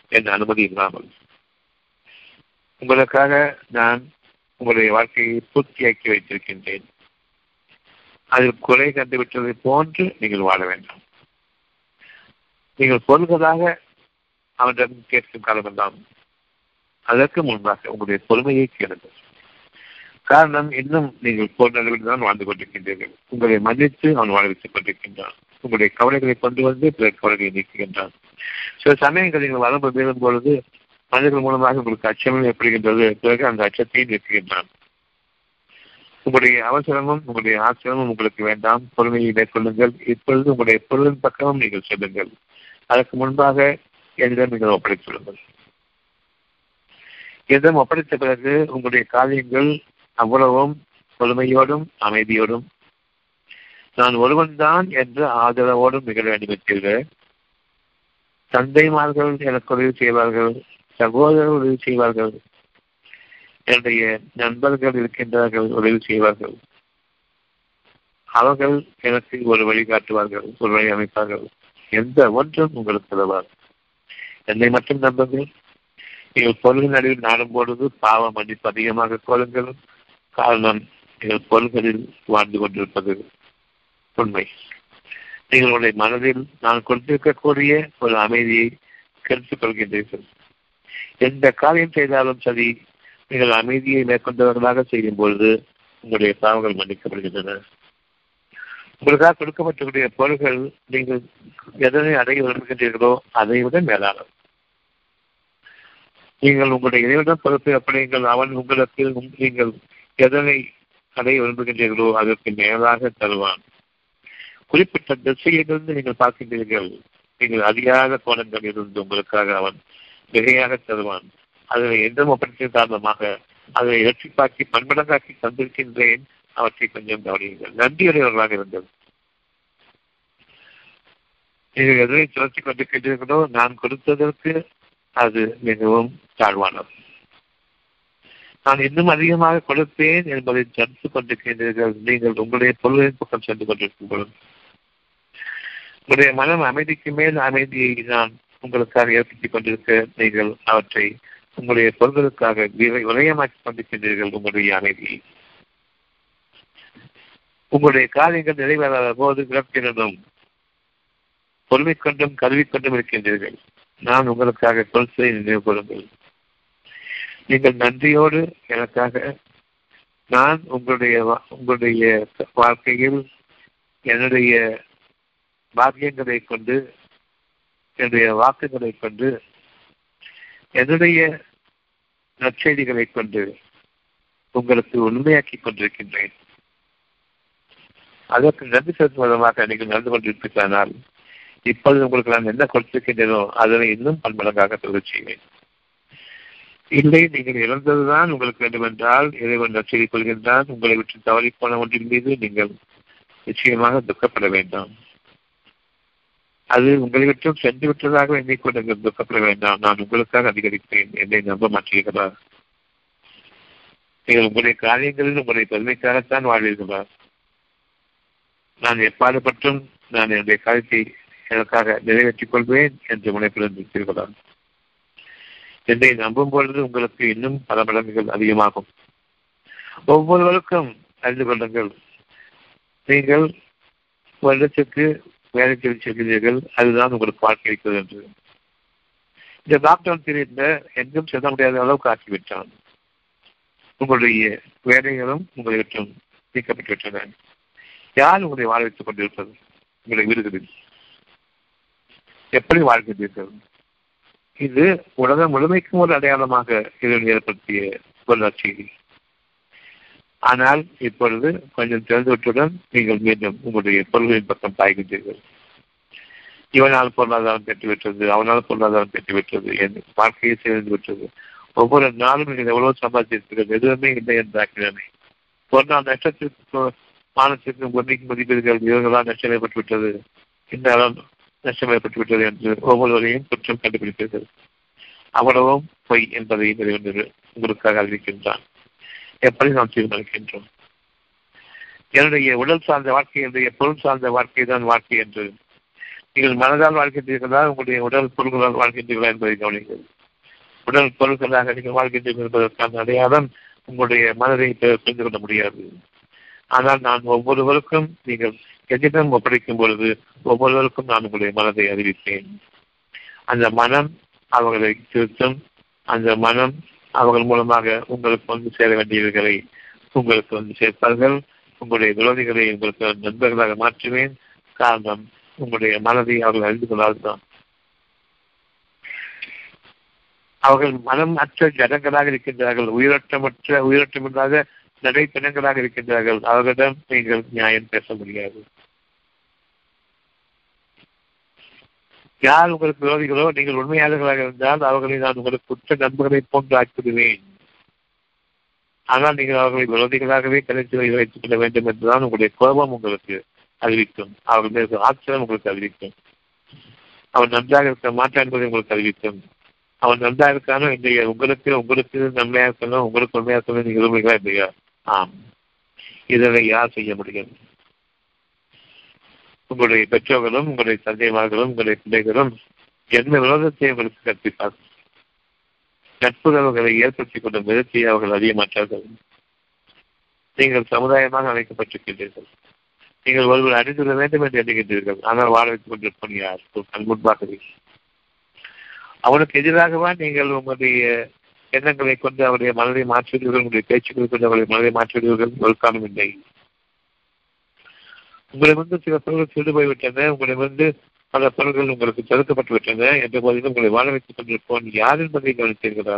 என் அனுமதி இல்லாமல். உங்களுக்காக நான் உங்களுடைய வாழ்க்கையை பூர்த்தியாக்கி வைத்திருக்கின்றேன். அதில் குறை கண்டுவிட்டதை போன்று நீங்கள் வாழ வேண்டாம். நீங்கள் பொருள்களாக அவனிடம் கேட்கும் காலமெல்லாம் அதற்கு முன்பாக உங்களுடைய பொறுமையை கேளுங்கள். காரணம் இன்னும் நீங்கள் போர் நிலவில் தான் வாழ்ந்து கொண்டிருக்கின்றீர்கள். உங்களை மன்னித்து அவன் வாழ வைத்துக் கொண்டிருக்கின்றான். உங்களுடைய கவலைகளை கொண்டு வந்து பிற கவலைகளை நீக்குகின்றான். சில சமயங்கள் நீங்கள் வரம்பு மீறும் பொழுது மனிதர்கள் மூலமாக உங்களுக்கு அச்சமும் ஏற்படுகின்றது. பிறகு அந்த அச்சத்தையும் நீக்குகின்றான். உங்களுடைய அவசரமும் உங்களுடைய ஆசிரமும் உங்களுக்கு வேண்டாம். பொறுமையை மேற்கொள்ளுங்கள். இப்பொழுது உங்களுடைய பொருளின் பக்கமும் நீங்கள் செல்லுங்கள். அதற்கு முன்பாக என்னிடம் நீங்கள் ஒப்படைத்துள்ளுங்கள் என்னிடம் ஒப்படைத்த பிறகு உங்களுடைய காரியங்கள் அவ்வளவும் பொறுமையோடும் அமைதியோடும். நான் ஒருவன்தான் என்று ஆதரவோடும் நிகழ வேண்டும் தந்தைமார்கள் எனக்கு உதவி செய்வார்கள் சகோதரர்கள் உதவி செய்வார்கள் என்னுடைய நண்பர்கள் இருக்கின்றார்கள் உதவி செய்வார்கள். அவர்கள் எனக்கு ஒரு வழி காட்டுவார்கள் ஒரு வழி அமைப்பார்கள். எந்த ஒன்றும் உங்களுக்கு உதவாது. என்னை மட்டும் நம்புங்கள். நீங்கள் பொருள்கள் நடுவில் நாடும் பொழுது பாவ மன்னிப்பு அதிகமாக கொள்ளுங்கள் காரணம் நீங்கள் பொருள்களில் வாழ்ந்து கொண்டிருப்பது உண்மை. நீங்களுடைய மனதில் நான் கொண்டிருக்கக்கூடிய ஒரு அமைதியை கருத்துக் கொள்கின்றீர்கள் எந்த காரியம் செய்தாலும் சரி நீங்கள் அமைதியை மேற்கொண்டவர்களாக செய்யும் பொழுது உங்களுடைய பாவங்கள் மன்னிக்கப்படுகின்றன. உங்களுக்காக கொடுக்கப்பட்டக்கூடிய பொருள்கள் நீங்கள் எதனை அடைய விரும்புகின்றீர்களோ அதை விட மேலானது. நீங்கள் உங்களுடைய இறைவிடம் பொறுப்பை அப்படிங்கள் அவன் உங்களுக்கு நீங்கள் எதனை அடைய விரும்புகின்றீர்களோ அதற்கு மேலாக தருவான். குறிப்பிட்ட திசையிலிருந்து நீங்கள் பார்க்கின்றீர்கள். நீங்கள் அறியாத கோணங்கள் இருந்து உங்களுக்காக அவன் மிகையாக தருவான். அதனை எந்த ஒப்பந்தத்தின் காரணமாக அதை இரட்சிப்பாக்கி பன்மடங்காக்கி தந்திருக்கின்றேன். அவற்றை கொஞ்சம் கவனியுங்கள். நன்றியுடையவர்களாக இருந்தது நீங்கள் எதனை சுழற்றி கொண்டிருக்கின்றீர்களோ நான் கொடுத்ததற்கு அது மிகவும் தாழ்வானது. நான் இன்னும் அதிகமாக கொடுப்பேன் என்பதை தடுத்துக் கொண்டிருக்கின்றீர்கள். நீங்கள் உங்களுடைய பொருளின் பக்கம் சென்று கொண்டிருக்கும் பொழுது. உங்களுடைய மனம் அமைதிக்கு மேல் அமைதியை நான் உங்களுக்காக ஏற்படுத்திக் கொண்டிருக்க நீங்கள் அவற்றை உங்களுடைய பொருள்களுக்காக விரயமாக்கிக் கொண்டிருக்கின்றீர்கள் உங்களுடைய அமைதியை உங்களுடைய காரியங்கள் நிறைவேறாத போது விளக்கினதும் பொறுமை கொண்டும் கல்வி கொண்டும் இருக்கின்றீர்கள். நான் உங்களுக்காக கொள்கை நினைவு கொள்ளுங்கள் நீங்கள் நன்றியோடு எனக்காக நான் உங்களுடைய உங்களுடைய வாழ்க்கையில் என்னுடைய பாக்கியங்களை கொண்டு என்னுடைய வாக்குகளை கொண்டு என்னுடைய நற்செய்திகளை கொண்டு உங்களுக்கு உண்மையாக்கி கொண்டிருக்கின்றேன். அதற்கு நன்றி செலுத்தும் விதமாக நீங்கள் நடந்து கொண்டிருக்கிறானால் இப்பொழுது உங்களுக்கு நான் என்ன கொடுத்திருக்கின்றேனோ அதனை இன்னும் பன்மடங்காக தொடர் செய்வேன். இல்லை நீங்கள் இழந்ததுதான் உங்களுக்கு வேண்டுமென்றால் இறைவன் நச்சரிக் கொள்கின்றான் உங்களை விட்டு தவறி போன ஒன்றின் மீது நீங்கள் நிச்சயமாக துக்கப்பட வேண்டாம். அது உங்களை விட்டும் சென்று விட்டதாக எண்ணிக்கொண்டு நீங்கள் துக்கப்பட வேண்டாம். நான் உங்களுக்காக அதிகரிப்பேன். என்னை நம்ப மாட்டீர்களா? நீங்கள் உங்களுடைய காரியங்களில் உங்களுடைய பெருமைக்காகத்தான் வாழ்வீர்களா? நான் எப்பாடுபட்டும் நான் என்னுடைய காரியத்தை எனக்காக நிறைவேற்றிக் கொள்வேன் என்று முனைப்பில் என்னை நம்பும் பொழுது உங்களுக்கு இன்னும் பல மடங்குகள் அதிகமாகும். ஒவ்வொருவருக்கும் அறிந்து கொள்ளுங்கள். நீங்கள் வருடத்திற்கு வேலைக்கு செல்கிறீர்கள் அதுதான் உங்களுக்கு வாழ்க்கை இருக்கிறது என்று. இந்த லாக்டவுன் பீரியட்ல எங்கும் செல்ல முடியாத அளவுக்கு ஆக்கிவிட்டான். உங்களுடைய வேலைகளும் உங்களை விட்டும் நீக்கப்பட்டு விட்டன. யார் உங்களை வாழ வைத்துக் கொண்டிருப்பது? உங்களை வீடுகளில். எப்படி வாழ்கின்றீர்கள்? இது உலகம் முழுமைக்கும் ஒரு அடையாளமாக இதனை ஏற்படுத்திய ஒரு ஆனால் இப்பொழுது கொஞ்சம் தெரிந்துவிட்டுடன் நீங்கள் மீண்டும் உங்களுடைய பொருள்களின் பக்கம் பாய்கின்றீர்கள். இவனால் பொருளாதாரம் பெற்றுவிட்டது அவனால் பொருளாதாரம் பெற்றுவிட்டது என் வாழ்க்கையை சேர்ந்து விட்டது ஒவ்வொரு நாளும் நீங்கள் எவ்வளவு சம்பாதிச்சிருக்கிறது எதுவுமே இல்லை என்றாக்கிறேனே ஒரு நாள் நஷ்டத்திற்கு மானத்திற்கு பொன்னிக்கு மதிப்பீர்கள் இவர்களால் நஷ்டம் ஏற்பட்டுவிட்டது இந்த அளவு நஷ்டம் ஏற்பட்டுவிட்டது என்று ஒவ்வொருவரையும் குற்றம் கண்டுபிடிப்பீர்கள். அவ்வளவும் பொய் என்பதை உங்களுக்காக அறிவிக்கின்றான். எப்படி நாம் தீர்மானிக்கின்றோம் என்னுடைய உடல் சார்ந்த வாழ்க்கை என்னுடைய பொருள் சார்ந்த வாழ்க்கை தான் வாழ்க்கை என்று. நீங்கள் மனதால் வாழ்கின்றீர்களா உங்களுடைய உடல் பொருள்களால் வாழ்கின்றீர்களா என்பதை கவனிங்கள் உடல் பொருட்களாக நீங்கள் வாழ்கின்றீர்கள் என்பதற்கான அடையாளம் உங்களுடைய மனதை புரிந்து கொள்ள முடியாது. ஆனால் நான் ஒவ்வொருவருக்கும் நீங்கள் எதிடம் ஒப்படைக்கும் பொழுது ஒவ்வொருவருக்கும் நான் உங்களுடைய மனதை அறிவிப்பேன். அந்த மனம் அவர்களை திருத்தும் அந்த மனம் அவர்கள் மூலமாக உங்களுக்கு வந்து சேர வேண்டியவர்களை உங்களுக்கு வந்து சேர்ப்பார்கள். உங்களுடைய விரோதிகளை உங்களுக்கு நண்பர்களாக மாற்றுவேன். காரணம் உங்களுடைய மனதை அவர்கள் அறிந்து கொள்ளாதுதான். அவர்கள் மனம் அற்ற ஜனங்களாக இருக்கின்றார்கள். உயிரோட்டமற்ற உயிரோட்டமில்லாத நடைப்பிணங்களாக இருக்கின்றார்கள். அவர்களிடம் நீங்கள் நியாயம் பேச முடியாது. யார் உங்களுக்கு விரோதிகளோ நீங்கள் உண்மையாளர்களாக இருந்தால் அவர்களை நான் உங்களுக்கு குற்ற நண்பர்களை போன்று ஆக்கிவிடுவேன் ஆனால் நீங்கள் அவர்களை விரோதிகளாகவே கணித்து வைத்துக் கொள்ள வேண்டும் என்றுதான் உங்களுடைய கோபம் உங்களுக்கு அறிவிக்கும். அவர்கள் மீது ஆச்சரியம் உங்களுக்கு அறிவிக்கும். அவன் நன்றாக இருக்க மாட்டான் என்பதை உங்களுக்கு அறிவிக்கும். அவன் நன்றாக இருக்கானோ இல்லையா உங்களுக்கு உங்களுக்கு நன்மையாக இருக்கணும் உங்களுக்கு உண்மையாக இருக்கணும் நீங்க விரும்புகிறீங்களா இல்லையா? ஆம். இதனை யார் செய்ய முடியும்? உங்களுடைய பெற்றோர்களும் உங்களுடைய தந்தைமார்களும் உங்களுடைய பிள்ளைகளும் எந்த விரோதத்தை உங்களுக்கு கற்பிப்பார்கள் நட்புறவுகளை ஏற்படுத்திக் கொண்ட விதத்தை அவர்கள் அறிய மாட்டார்கள் நீங்கள் சமுதாயமாக அழைக்கப்பட்டிருக்கின்றீர்கள். நீங்கள் ஒருவர் அறிந்துள்ள வேண்டும் என்று எண்ணுகின்றீர்கள். ஆனால் வாழ வைத்துக் கொண்டிருப்போம் யார்? முன்பாகவே அவனுக்கு எதிராகவா நீங்கள் உங்களுடைய எண்ணங்களை கொண்டு அவருடைய மனதை மாற்றுவீர்கள் உங்களுடைய பேச்சுக்களை கொண்டு அவருடைய மனதை மாற்றிவிடுவீர்கள் ஒரு காலம் இல்லை. உங்களிடமிருந்து சில பொருள்கள் திருடு போய்விட்டன. உங்களிடமிருந்து பல பொருள்கள் உங்களுக்கு தடுக்கப்பட்டு விட்டன. என்ற போதிலும் உங்களை வாழ வைத்துக் கொண்டிருப்போம். யார் என்பதை கவனித்தீர்களா?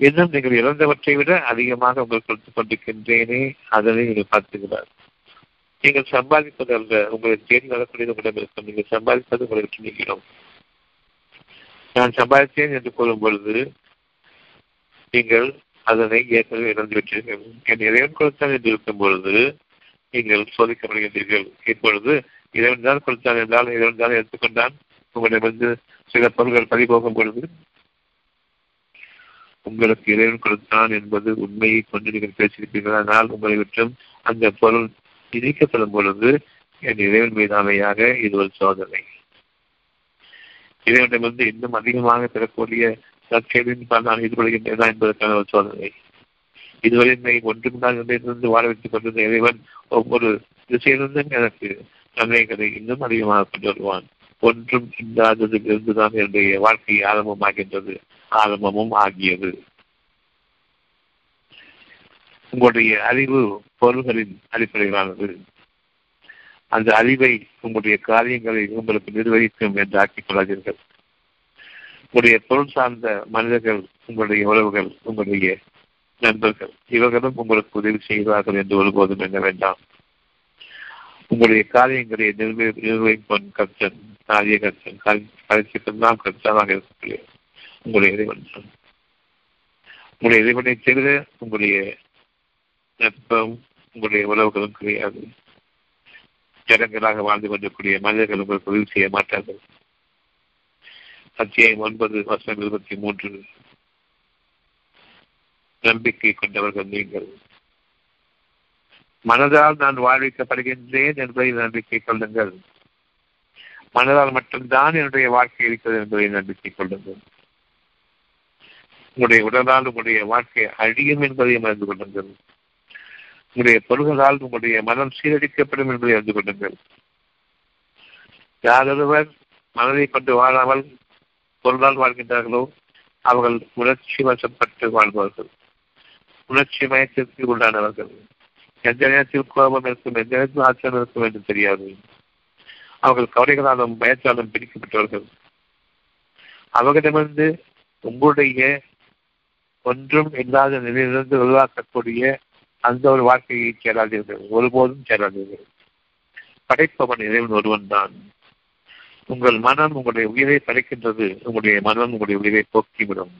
இன்னும் நீங்கள் இழந்தவற்றை விட அதிகமாக உங்களுக்கு கொடுத்துக் கொண்டிருக்கின்றேனே. அதனை நீங்கள் பார்த்துகிறார். நீங்கள் சம்பாதிப்பது அல்ல. உங்களை தேடி வரக்கூடியது உங்களிடம் இருக்கும். நீங்கள் சம்பாதிப்பது உங்களை விட்டு நீக்கிறோம் நான் சம்பாதித்தேன் என்று கூறும் பொழுது நீங்கள் அதனை ஏற்கனவே இழந்து விட்டீர்கள் என் இறைவன் கொடுத்தான் என்று இருக்கும் பொழுது நீங்கள் சோதிக்கப்படுகின்றீர்கள் இப்பொழுது இறைவன் தான் கொடுத்தான் என்றால் இறைவன் தான் எடுத்துக்கொண்டான். உங்களிடமிருந்து சில பொருள்கள் பறிபோகும் பொழுது உங்களுக்கு இறைவன் கொடுத்தான் என்பது உண்மையை கொண்டு நீங்கள் பேசியிருப்பீர்கள். ஆனால் உங்களை விட்டும் அந்த பொருள் இணைக்கப்படும் பொழுது என் இறைவன் மீதாமையாக இது ஒரு சோதனை. இறைவனிடமிருந்து இன்னும் அதிகமாக பெறக்கூடிய நற்செய்தியின் நான் ஈடுபடுகின்றேனா என்பதற்கான ஒரு சோதனை. இதுவரை என்னை ஒன்றும் தான் இருந்து வாழ வைத்துக் கொண்டிருந்த இறைவன் ஒவ்வொரு திசையிலிருந்தும் எனக்கு நன்மைகளை இன்னும் அதிகமாக கொண்டு வருவான். ஒன்றும் இல்லாததில் இருந்துதான் என்னுடைய வாழ்க்கை ஆரம்பமாகின்றது ஆரம்பமும் ஆகியது. உங்களுடைய அறிவு பொருள்களின் அடிப்படையிலானது. அந்த அறிவை உங்களுடைய காரியங்களை உங்களுக்கு நிர்வகிக்கும் என்று ஆக்கிக் கொள்ளாதீர்கள். உங்களுடைய பொருள் சார்ந்த மனிதர்கள் உங்களுடைய உறவுகள் உங்களுடைய நண்பர்கள் இவர்களும் உங்களுக்கு உதவி செய்வார்கள் என்று ஒருபோதும் எண்ண வேண்டாம். உங்களுடைய காரியங்களை நிர்வகிப்பன் கர்த்தன் காரிய கர்த்தன் கருத்துக்கெல்லாம் கர்த்தனாக இருக்கக்கூடிய உங்களுடைய இறைவன். உங்களுடைய இறைவனை தவிர உங்களுடைய நட்பம் உங்களுடைய உறவுகளும் கிடையாது. ஜனங்களாக வாழ்ந்து கொண்டிருக்கூடிய மனிதர்கள் உங்களுக்கு உதவி செய்ய மாட்டார்கள். அத்தியாயம் ஒன்பது வருஷம் இருபத்தி மூன்று. நம்பிக்கை கொண்டவர்கள் நீங்கள். மனதால் நான் வாழ்விக்கப்படுகின்றேன் என்பதை நம்பிக்கை கொள்ளுங்கள். மனதால் மட்டும்தான் என்னுடைய வாழ்க்கை இருக்கிறது என்பதை நம்பிக்கை கொள்ளுங்கள். உங்களுடைய உடலால் உங்களுடைய வாழ்க்கை அழியும் என்பதை அறிந்து கொள்ளுங்கள். உங்களுடைய பொருள்களால் உங்களுடைய மனம் சீரழிக்கப்படும் என்பதை அறிந்து கொள்ளுங்கள். யாரொருவர் மனதை கொண்டு வாழாமல் பொருளால் வாழ்கின்றார்களோ அவர்கள் உணர்ச்சி வசப்பட்டு வாழ்வார்கள். உணர்ச்சி மயக்கத்திற்கு உள்ளானவர்கள் எந்த நேரத்தில் கோபம் இருக்கும் எந்த நேரத்தில் ஆச்சரியம் இருக்கும் என்று தெரியாது. அவர்கள் கவலைகளாலும் பயத்தாலும் பிடிக்கப்பட்டவர்கள். அவர்களிடமிருந்து உங்களுடைய ஒன்றும் இல்லாத நிலையிலிருந்து உருவாக்கக்கூடிய அந்த ஒரு வாழ்க்கையை சேராதீர்கள் ஒருபோதும் சேராதீர்கள் படைப்பவன் இறைவன் ஒருவன் தான். உங்கள் மனம் உங்களுடைய உயிரை படைக்கின்றது. உங்களுடைய மனம் உங்களுடைய உயிரை போக்கிவிடும்.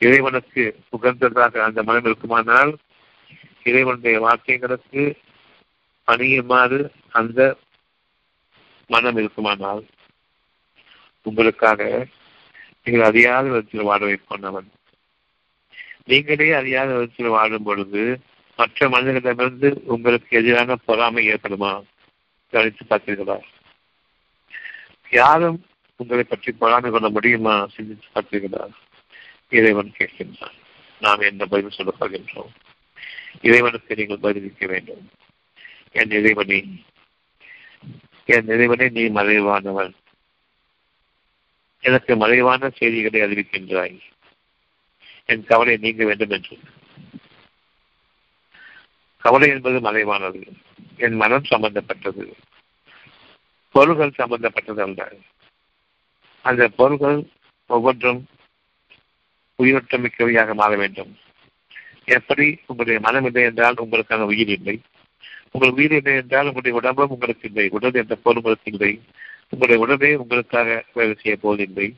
இறைவனுக்கு உகந்ததாக அந்த மனம் இருக்குமானால் இறைவனுடைய வாக்கியங்களுக்கு பணியுமாறு அந்த மனம் இருக்குமானால் உங்களுக்காக நீங்கள் அறியாத விதத்தில் வாழ வைப்பவன் நீங்களே அறியாத விதத்தில் வாழும் பொழுது மற்ற மனிதர்களிடமிருந்து உங்களுக்கு எதிரான பொறாமை ஏற்படுமா? கவனித்து பார்த்தீர்களா யாரும் உங்களை பற்றி பொறாமை கொள்ள முடியுமா? சிந்தித்து பார்த்தீர்களா இறைவன் கேட்கின்றான். நாம் என்ன பதில் சொல்ல போகின்றோம் இறைவனுக்கு நீங்கள் பதிலளிக்க வேண்டும். என் இறைவனே என் இறைவனே நீ மறைவானவன். எனக்கு மறைவான செய்திகளை அறிவிக்கின்றாய். என் கவலை நீங்க வேண்டும் என்று. கவலை என்பது மறைவானது. என் மனம் சம்பந்தப்பட்டது. பொருள்கள் சம்பந்தப்பட்டது அல்ல. அந்த பொருள்கள் ஒவ்வொன்றும் உயிரோட்டமிக்கவையாக மாற வேண்டும். எப்படி? உங்களுடைய மனம் இல்லை என்றால் உங்களுக்கான உயிர் இல்லை. உங்கள் உயிர் இல்லை என்றால் உங்களுடைய உடம்பும் உங்களுக்கு இல்லை. உடல் என்ற பொருள் உங்களுக்கு இல்லை. உங்களுடைய உடலே உங்களுக்காக வேலை செய்ய போவதில்லை.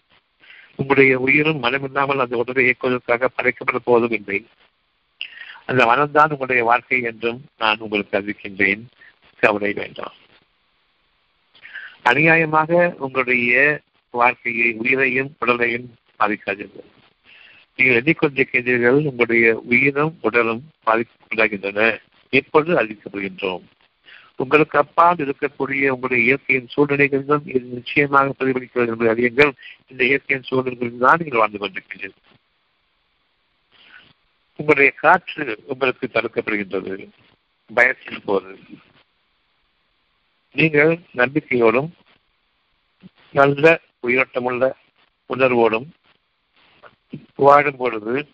உங்களுடைய உயிரும் மனம் இல்லாமல் அந்த உடலை இயக்குவதற்காக படைக்கப்பட போவதும் இல்லை. அந்த மனம்தான் உங்களுடைய வாழ்க்கை என்றும் நான் உங்களுக்கு அறிவிக்கின்றேன். கவலை வேண்டாம். அநியாயமாக உங்களுடைய வாழ்க்கையை உயிரையும் உடலையும் பாதிக்காதீர்கள். நீங்கள் எண்ணிக்கொண்டிருக்கின்றீர்கள் உங்களுடைய உயிரும் உடலும் பாதிக்கப்படுகின்றன எப்பொழுது அறிவிக்கப்படுகின்றோம். உங்களுக்கு அப்பால் இருக்கக்கூடிய உங்களுடைய இயற்கையின் சூழ்நிலைகளிலும் இது நிச்சயமாக பிரதிபலிக்கிறது என்பதை அறியுங்கள். இந்த இயற்கையின் சூழ்நிலைகளில் தான் நீங்கள் வாழ்ந்து கொண்டிருக்கிறீர்கள். உங்களுடைய காற்று உங்களுக்கு தடுக்கப்படுகின்றது. பயத்தின் போது. நீங்கள் நம்பிக்கையோடும் நல்ல உயிரோட்டமுள்ள உணர்வோடும் வாழும் பொழுது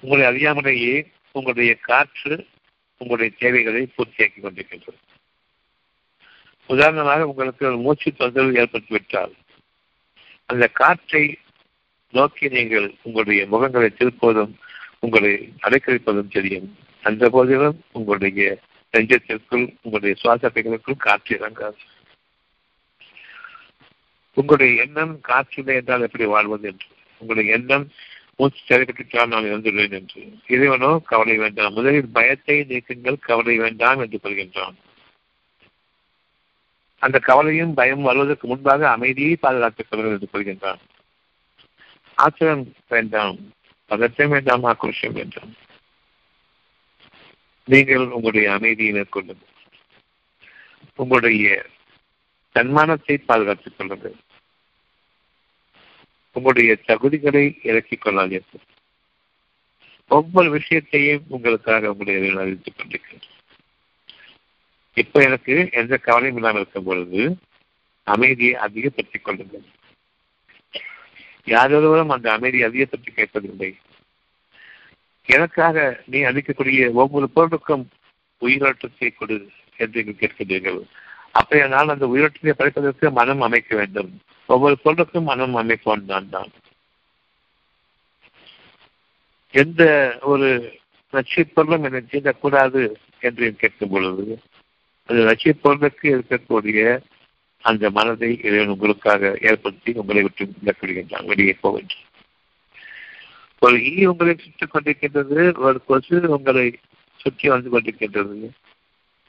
உங்களை அறியாமலேயே உங்களுடைய காற்று உங்களுடைய தேவைகளை பூர்த்தியாக்கி கொண்டிருக்கின்றது. உதாரணமாக உங்களுக்கு ஒரு மூச்சு தொந்தரவு ஏற்பட்டுவிட்டால் அந்த காற்றை நோக்கி நீங்கள் உங்களுடைய முகங்களை திருப்பதும் உங்களை அடைக்கழிப்பதும் தெரியும். அந்த போதிலும் உங்களுடைய நெஞ்சத்திற்குள் உங்களுடைய சுவாசப்பைகளுக்குள் காற்று இறங்காது. உங்களுடைய எண்ணம் காற்றில்லை என்றால் எப்படி வாழ்வது என்று? உங்களுடைய எண்ணம் மூச்சு செயல்பட்டால் நான் இறந்துள்ளேன் என்று. இறைவனோ கவலை வேண்டாம். முதலில் பயத்தை நீக்குங்கள் கவலை வேண்டாம் என்று கொள்கின்றான் அந்த கவலையும் பயம் வருவதற்கு முன்பாக அமைதியை பாதுகாத்துக் கொள்ளுங்கள் என்று கொள்கின்றான் ஆச்சரியம் வேண்டாம் பதற்றம் வேண்டாம் ஆக்ரோஷம் வேண்டாம். நீங்கள் உங்களுடைய அமைதியை மேற்கொள்ளுங்கள். உங்களுடைய தன்மானத்தை பாதுகாத்துக் கொள்ளுங்கள். உங்களுடைய தகுதிகளை இறக்கிக் கொள்ளாதீர்கள். ஒவ்வொரு விஷயத்தையும் உங்களுக்காக உங்களுடைய அறிவித்துக் கொண்டிருக்கிறேன் இப்ப எனக்கு எந்த கவலையும் இல்லாமல் இருக்கும் பொழுது அமைதியை அதிகப்படுத்திக் கொள்ளுங்கள். யாரொருவரும் அந்த அமைதியை அதிகப்படுத்தி கேட்பதில்லை எனக்காக நீ அளிக்கக்கூடிய ஒவ்வொரு பொருளுக்கும் உயிரோட்டத்தை கொடு என்று நீங்கள் கேட்கிறீர்கள் அப்படியானால் அந்த உயிரோட்டத்தை படைப்பதற்கு மனம் அமைக்க வேண்டும். ஒவ்வொரு பொருளுக்கும் மனம் அமைக்க வேண்டும் தான். எந்த ஒரு நச்சு பொருளும் என்னை தீண்டக்கூடாது என்று கேட்கும் பொழுது அந்த நச்சு பொருளுக்கு இருக்கக்கூடிய அந்த மனதை இறைவன் உங்களுக்காக ஏற்படுத்தி உங்களை விட்டு விளக்கிவிடுகின்றான் வெளியே போகின்றான் ஒரு ஈ உங்களை சுற்றிக் கொண்டிருக்கின்றது ஒரு கொசு உங்களை சுற்றி வந்து கொண்டிருக்கின்றது.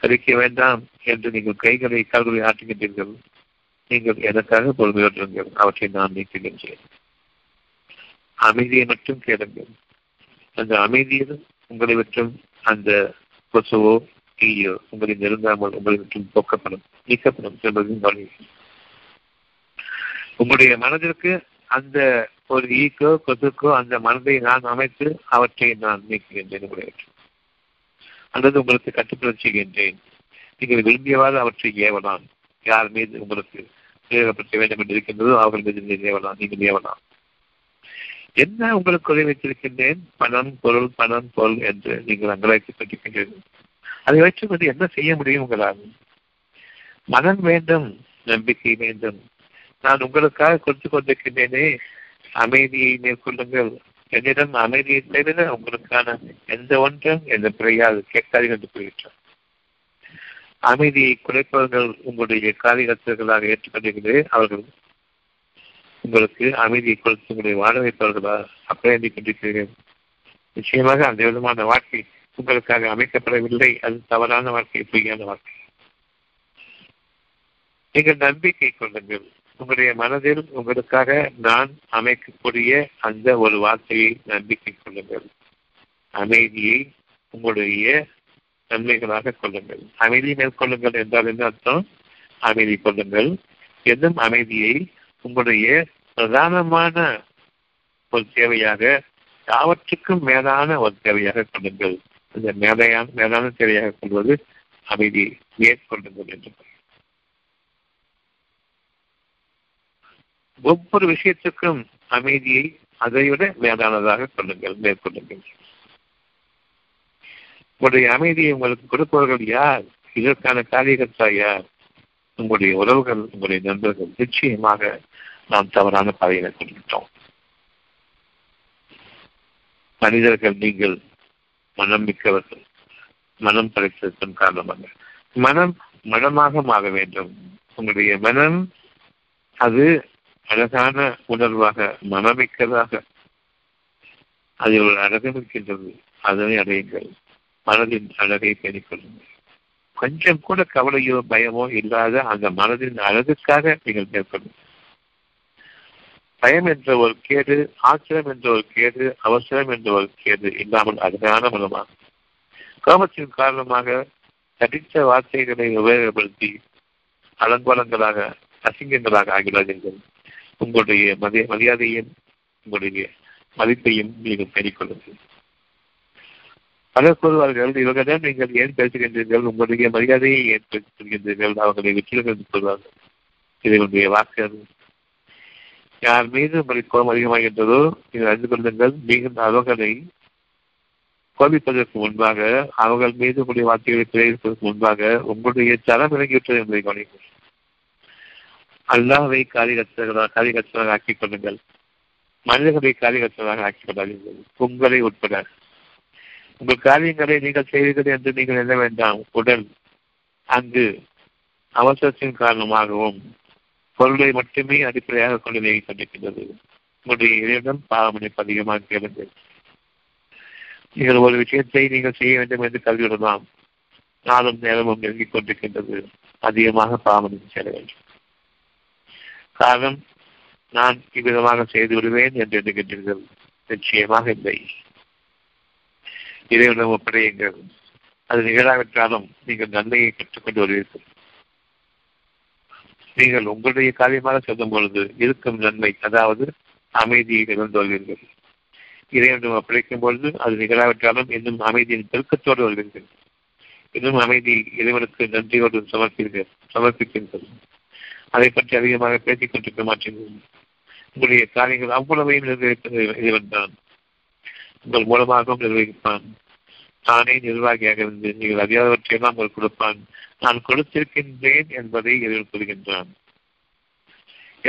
அறிக்க வேண்டாம் என்று நீங்கள் கைகளை கால்களை ஆட்டுகின்றீர்கள். நீங்கள் எனக்காக பொறுமையோற்றுங்கள் அவற்றை நான் நீக்குகின்றேன். அமைதியை மட்டும் கேளுங்கள். அந்த அமைதியில் உங்களை விட்டும் அந்த கொசுவோ தீயோ உங்களை நெருங்காமல் உங்களை விட்டும் போக்கப்படும் நீக்கப்படும் என்பதையும் வழி உங்களுடைய மனதிற்கு அந்த ஒரு ஈக்கோ கொசுக்கோ அந்த மனதை நான் அமைத்து அவற்றை நான் நீக்குகின்றேன் உங்களை அல்லது உங்களுக்கு கட்டுப்பட செய்கின்றேன். நீங்கள் விரும்பியவாறு அவற்றை ஏவலாம். யார் மீது உங்களுக்கு பிரயோகப்படுத்த வேண்டும் என்று இருக்கின்றதோ அவர்கள் மீது நீங்கள் ஏவலாம். நீங்கள் ஏவலாம். என்ன உங்களுக்கு உதவி வைத்திருக்கின்றேன்? பணம் பொருள் பணம் பொருள் என்று நீங்கள் அங்கலாய்த்துக் கொண்டிருக்கின்றீர்கள் அதை வைத்துக்கொண்டு என்ன செய்ய முடியும் உங்களால்? மனம் வேண்டும் நம்பிக்கை வேண்டும். நான் உங்களுக்காக கொடுத்து கொண்டிருக்கின்றேனே. அமைதியை மேற்கொள்ளுங்கள். என்னிடம் அமைதியை தவிர உங்களுக்கான எந்த ஒன்றும் எந்த பிறையாது கேட்காதீர்கள் என்று கூறுகின்றார் அமைதியை குறைப்பவர்கள் உங்களுடைய காரியகர்த்தர்களாக ஏற்றுக்கொண்டீர்களே அவர்கள். உங்களுக்கு அமைதியை கொடுத்து உங்களை வாழ வைப்பவர்களாக அப்படியே கொண்டிருக்கிறேன். கொண்டிருக்கிறீர்கள் நிச்சயமாக அந்த விதமான வாழ்க்கை உங்களுக்காக அமைக்கப்படவில்லை. அது தவறான வாழ்க்கை பொய்யான வாழ்க்கை. நீங்கள் நம்பிக்கை கொள்ளுங்கள். உங்களுடைய மனதில் உங்களுக்காக நான் அமைக்கக்கூடிய அந்த ஒரு வார்த்தையை நம்பிக்கை கொள்ளுங்கள். அமைதியை உங்களுடைய நன்மைகளாக கொள்ளுங்கள். அமைதி மேற்கொள்ளுங்கள் என்றால் என்ன அர்த்தம்? அமைதி கொள்ளுங்கள். எதும் அமைதியை உங்களுடைய பிரதானமான ஒரு தேவையாக யாவற்றுக்கும் மேலான ஒரு தேவையாக கொள்ளுங்கள். அந்த மேலையான மேலான தேவையாக கொள்வது அமைதியை மேற்கொள்ளுங்கள் என்று ஒவ்வொரு விஷயத்துக்கும் அமைதியை அதைவிட மேலானதாக கொள்ளுங்கள் மேற்கொள்ளுங்கள். உங்களுடைய அமைதியை உங்களுக்கு கொடுப்பவர்கள் யார்? இதற்கான காரியகர்த்தா யார்? உங்களுடைய உறவுகள் உங்களுடைய நண்பர்கள். நிச்சயமாக நாம் தவறான பாதையை கொண்டுவிட்டோம் மனிதர்கள் நீங்கள் மனம் மிக்கவர்கள் மனம் படைத்ததன் காரணமாக. மனம் மனமாக மாற வேண்டும். உங்களுடைய மனம் அது அழகான உணர்வாக மனமிக்கதாக அதில் ஒரு அழகு இருக்கின்றது. அதனை அடையுங்கள். மனதின் அழகை பேணிக்கொள்ளுங்கள் கொஞ்சம் கூட கவலையோ பயமோ இல்லாத அந்த மனதின் அழகுக்காக நீங்கள் மேற்கொள்ளுங்கள். பயம் என்ற ஒரு கேடு ஆத்திரம் என்ற ஒரு கேடு அவசரம் என்ற ஒரு கேடு இல்லாமல் அழகான மனமாகும் கோபத்தின் காரணமாக தடித்த வார்த்தைகளை உபயோகப்படுத்தி அலங்கோலங்களாக அசிங்கங்களாக ஆகிறார்கள் உங்களுடைய மதிய மரியாதையும் உங்களுடைய மதிப்பையும் நீங்கள் பெருக்கொள்ளுங்கள். பலர் கூறுவார்கள் இவர்களிடம் நீங்கள் ஏன் பேசுகின்றீர்கள்? உங்களுடைய மரியாதையை ஏன் பேசுகின்றீர்கள்? அவர்களை வெற்றிகள் கொள்வார்கள் இதனுடைய வாக்கு யார் மீது உங்களுக்கு கோபம் அதிகமாகின்றதோ நீங்கள் அறிந்து கொள்ளுங்கள். நீங்கள் அவர்களை கோபிப்பதற்கு முன்பாக அவர்கள் மீது உங்களுடைய வார்த்தைகளை பிழைப்பதற்கு முன்பாக உங்களுடைய தரம் இறங்கிவிட்டது என்பதை கவனிக்கும் அல்லாவை காரியகத்தர்களாக காரியகத்தராக ஆக்கிக் கொள்ளுங்கள் மனிதர்களை காரியகத்தராக ஆக்கிக் கொள்ளாதீர்கள் உங்களை உட்பட. உங்கள் காரியங்களை நீங்கள் செய்வீர்கள் என்று நீங்கள் எண்ண வேண்டாம். உடல். அங்கு அவசரத்தின் காரணமாகவும் பொருளை மட்டுமே அடிப்படையாக கொண்டு இயங்கிக் கொண்டிருக்கின்றது உங்களுடைய இறைவன் பாவமளிப்பு அதிகமாக கேளுங்கள். நீங்கள் ஒரு விஷயத்தை நீங்கள் செய்ய வேண்டும் என்று கல்விவிடலாம் நாளும் நேரமும் நெருங்கிக் கொண்டிருக்கின்றது. அதிகமாக பாவமளிப்பு செல்ல வேண்டும். காரணம் நான் இவ்விதமாக செய்து விடுவேன் என்று எண்ணுகின்றீர்கள். நிச்சயமாக இல்லை. இறைவனம் ஒப்படையுங்கள். அது நிகழாவிட்டாலும் நீங்கள் நன்மையை கற்றுக்கொண்டு வருவீர்கள். நீங்கள் உங்களுடைய காரியமாக செல்லும் பொழுது இருக்கும் நன்மை அதாவது அமைதியை இழந்து வருவீர்கள் இறைவனம் ஒப்படைக்கும் பொழுது அது நிகழாவிட்டாலும் இன்னும் அமைதியின் பெருக்கத்தோடு வருவீர்கள். இன்னும் அமைதி இறைவனுக்கு நன்றியோடு சமர்ப்பீர்கள் சமர்ப்பிக்கின்றது. அதை பற்றி அதிகமாக பேசிக் கொண்டிருக்க மாட்டீர்கள் உங்களுடைய காரியங்கள் அவ்வளவையும் நிர்வகிப்பது இறைவன் தான் உங்கள் மூலமாகவும் நிர்வகிப்பான் தானே நிர்வாகியாக இருந்து நீங்கள் அறியாதவற்றையெல்லாம் அவர் கொடுப்பான். நான் கொடுத்திருக்கின்றேன் என்பதை இறைவன் கூறுகின்றான்.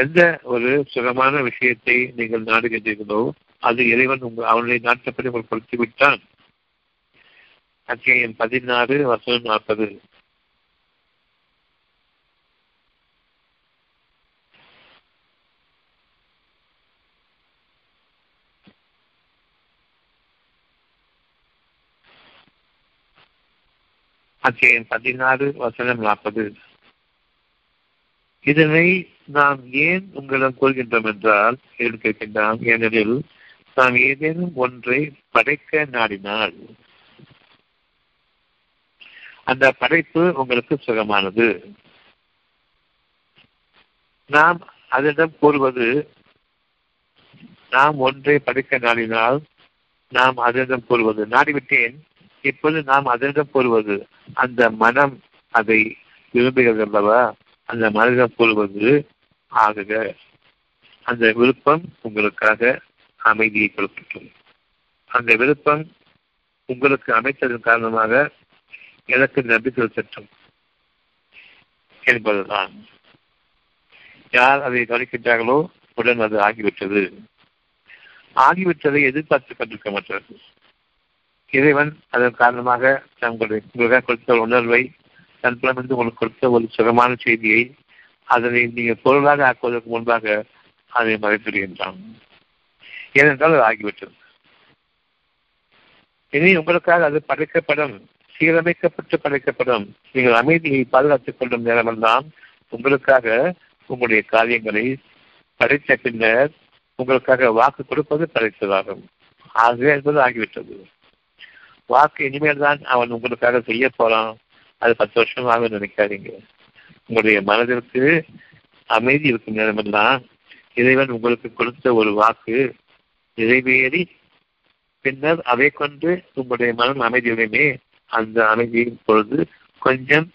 எந்த ஒரு சுகமான விஷயத்தை நீங்கள் நாடுகின்றீர்களோ அது இறைவன் உங்கள் அவனுடைய நாட்டப்படி உங்களுக்கு கொடுத்து விட்டான் அத்தியாயம் பதினாறு வசனம் நாற்பது. அத்தியாயம் பதினாறு வசனம் நாற்பது. இதனை நாம் ஏன் உங்களிடம் கூறுகின்றோம் என்றால் கேட்கின்றான் ஏனெனில் நாம் ஏதேனும் ஒன்றை படைக்க நாடினால் அந்த படைப்பு உங்களுக்கு சுகமானது. நாம் அதனிடம் கூறுவது நாம் ஒன்றை படைக்க நாடினால் நாம் அதனிடம் கூறுவது நாடிவிட்டேன் இப்போது நாம் அதனிடம் கூறுவது அந்த மனம் அதை விரும்புகிறது அல்லவா? அந்த மனதிடம் கூறுவது ஆகுக. அந்த விருப்பம் உங்களுக்காக அமைதியை கொடுக்கட்டும் அந்த விருப்பம் உங்களுக்கு அமைத்ததன் காரணமாக எனக்கு நம்பிக்கை சட்டம் என்பதுதான். யார் அதை கவனிக்கின்றார்களோ உடன் அது ஆகிவிட்டது. ஆகிவிட்டதை எதிர்பார்த்து கொண்டிருக்க மாட்டார்கள். இறைவன் அதன் காரணமாக தங்களுடைய கொடுத்த உணர்வை தன் புலமிருந்து உங்களுக்கு கொடுத்த ஒரு சுகமான செய்தியை அதனை நீங்கள் பொருளாக ஆக்குவதற்கு முன்பாக அதை மறைத்துவிடுகின்றான். ஏனென்றால் அது ஆகிவிட்டது. இனி உங்களுக்காக அது படைக்கப்படும் சீரமைக்கப்பட்டு படைக்கப்படும். நீங்கள் அமைதியை பாதுகாத்துக் கொள்ளும் நேரமெல்லாம் உங்களுக்காக உங்களுடைய காரியங்களை படைத்த பின்னர் உங்களுக்காக வாக்கு கொடுப்பது படைத்ததாகும். ஆகவே என்பது ஆகிவிட்டது. வாக்கு இனிமேல் தான் அவன் உங்களுக்காக செய்ய போறான். அது பத்து வருஷம் ஆகும் நினைக்காதீங்க. உங்களுடைய மனதிற்கு அமைதி இருக்கும் நேரமெல்லாம் இறைவன் உங்களுக்கு கொடுத்த ஒரு வாக்கு நிறைவேறி பின்னர் அதை கொண்டு உங்களுடைய மனம் அமைதியுடனே அந்த அமைதியின் பொழுது கொஞ்சம்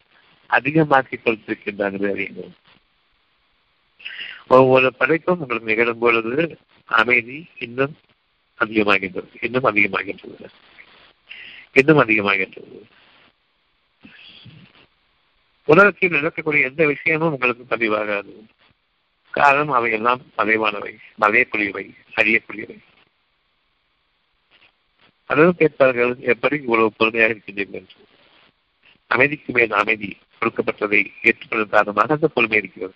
அதிகமாக்கி கொடுத்திருக்கின்றார்கள் அறியுங்கள் ஒவ்வொரு படைப்பும் உங்களுக்கு நிகழும் பொழுது அமைதி இன்னும் அதிகமாகின்றது இன்னும் அதிகமாகின்றது. இன்னும் அதிகமாகின்றது உலகத்தில் நடக்கக்கூடிய எந்த விஷயமும் உங்களுக்கு பதிவாகாது. காரணம் அவையெல்லாம் மறைவானவை மறையக்கூடியவை அறியக்கூடியவை அதாவது கேட்பார்கள் எப்படி இவ்வளவு பொறுமையாக இருக்கின்றீர்கள் என்று. அமைதிக்கு மேல் அமைதி கொடுக்கப்பட்டதை ஏற்றுக்கொள்ளும் காரணமாக அந்த பொறுமை இருக்கிறது.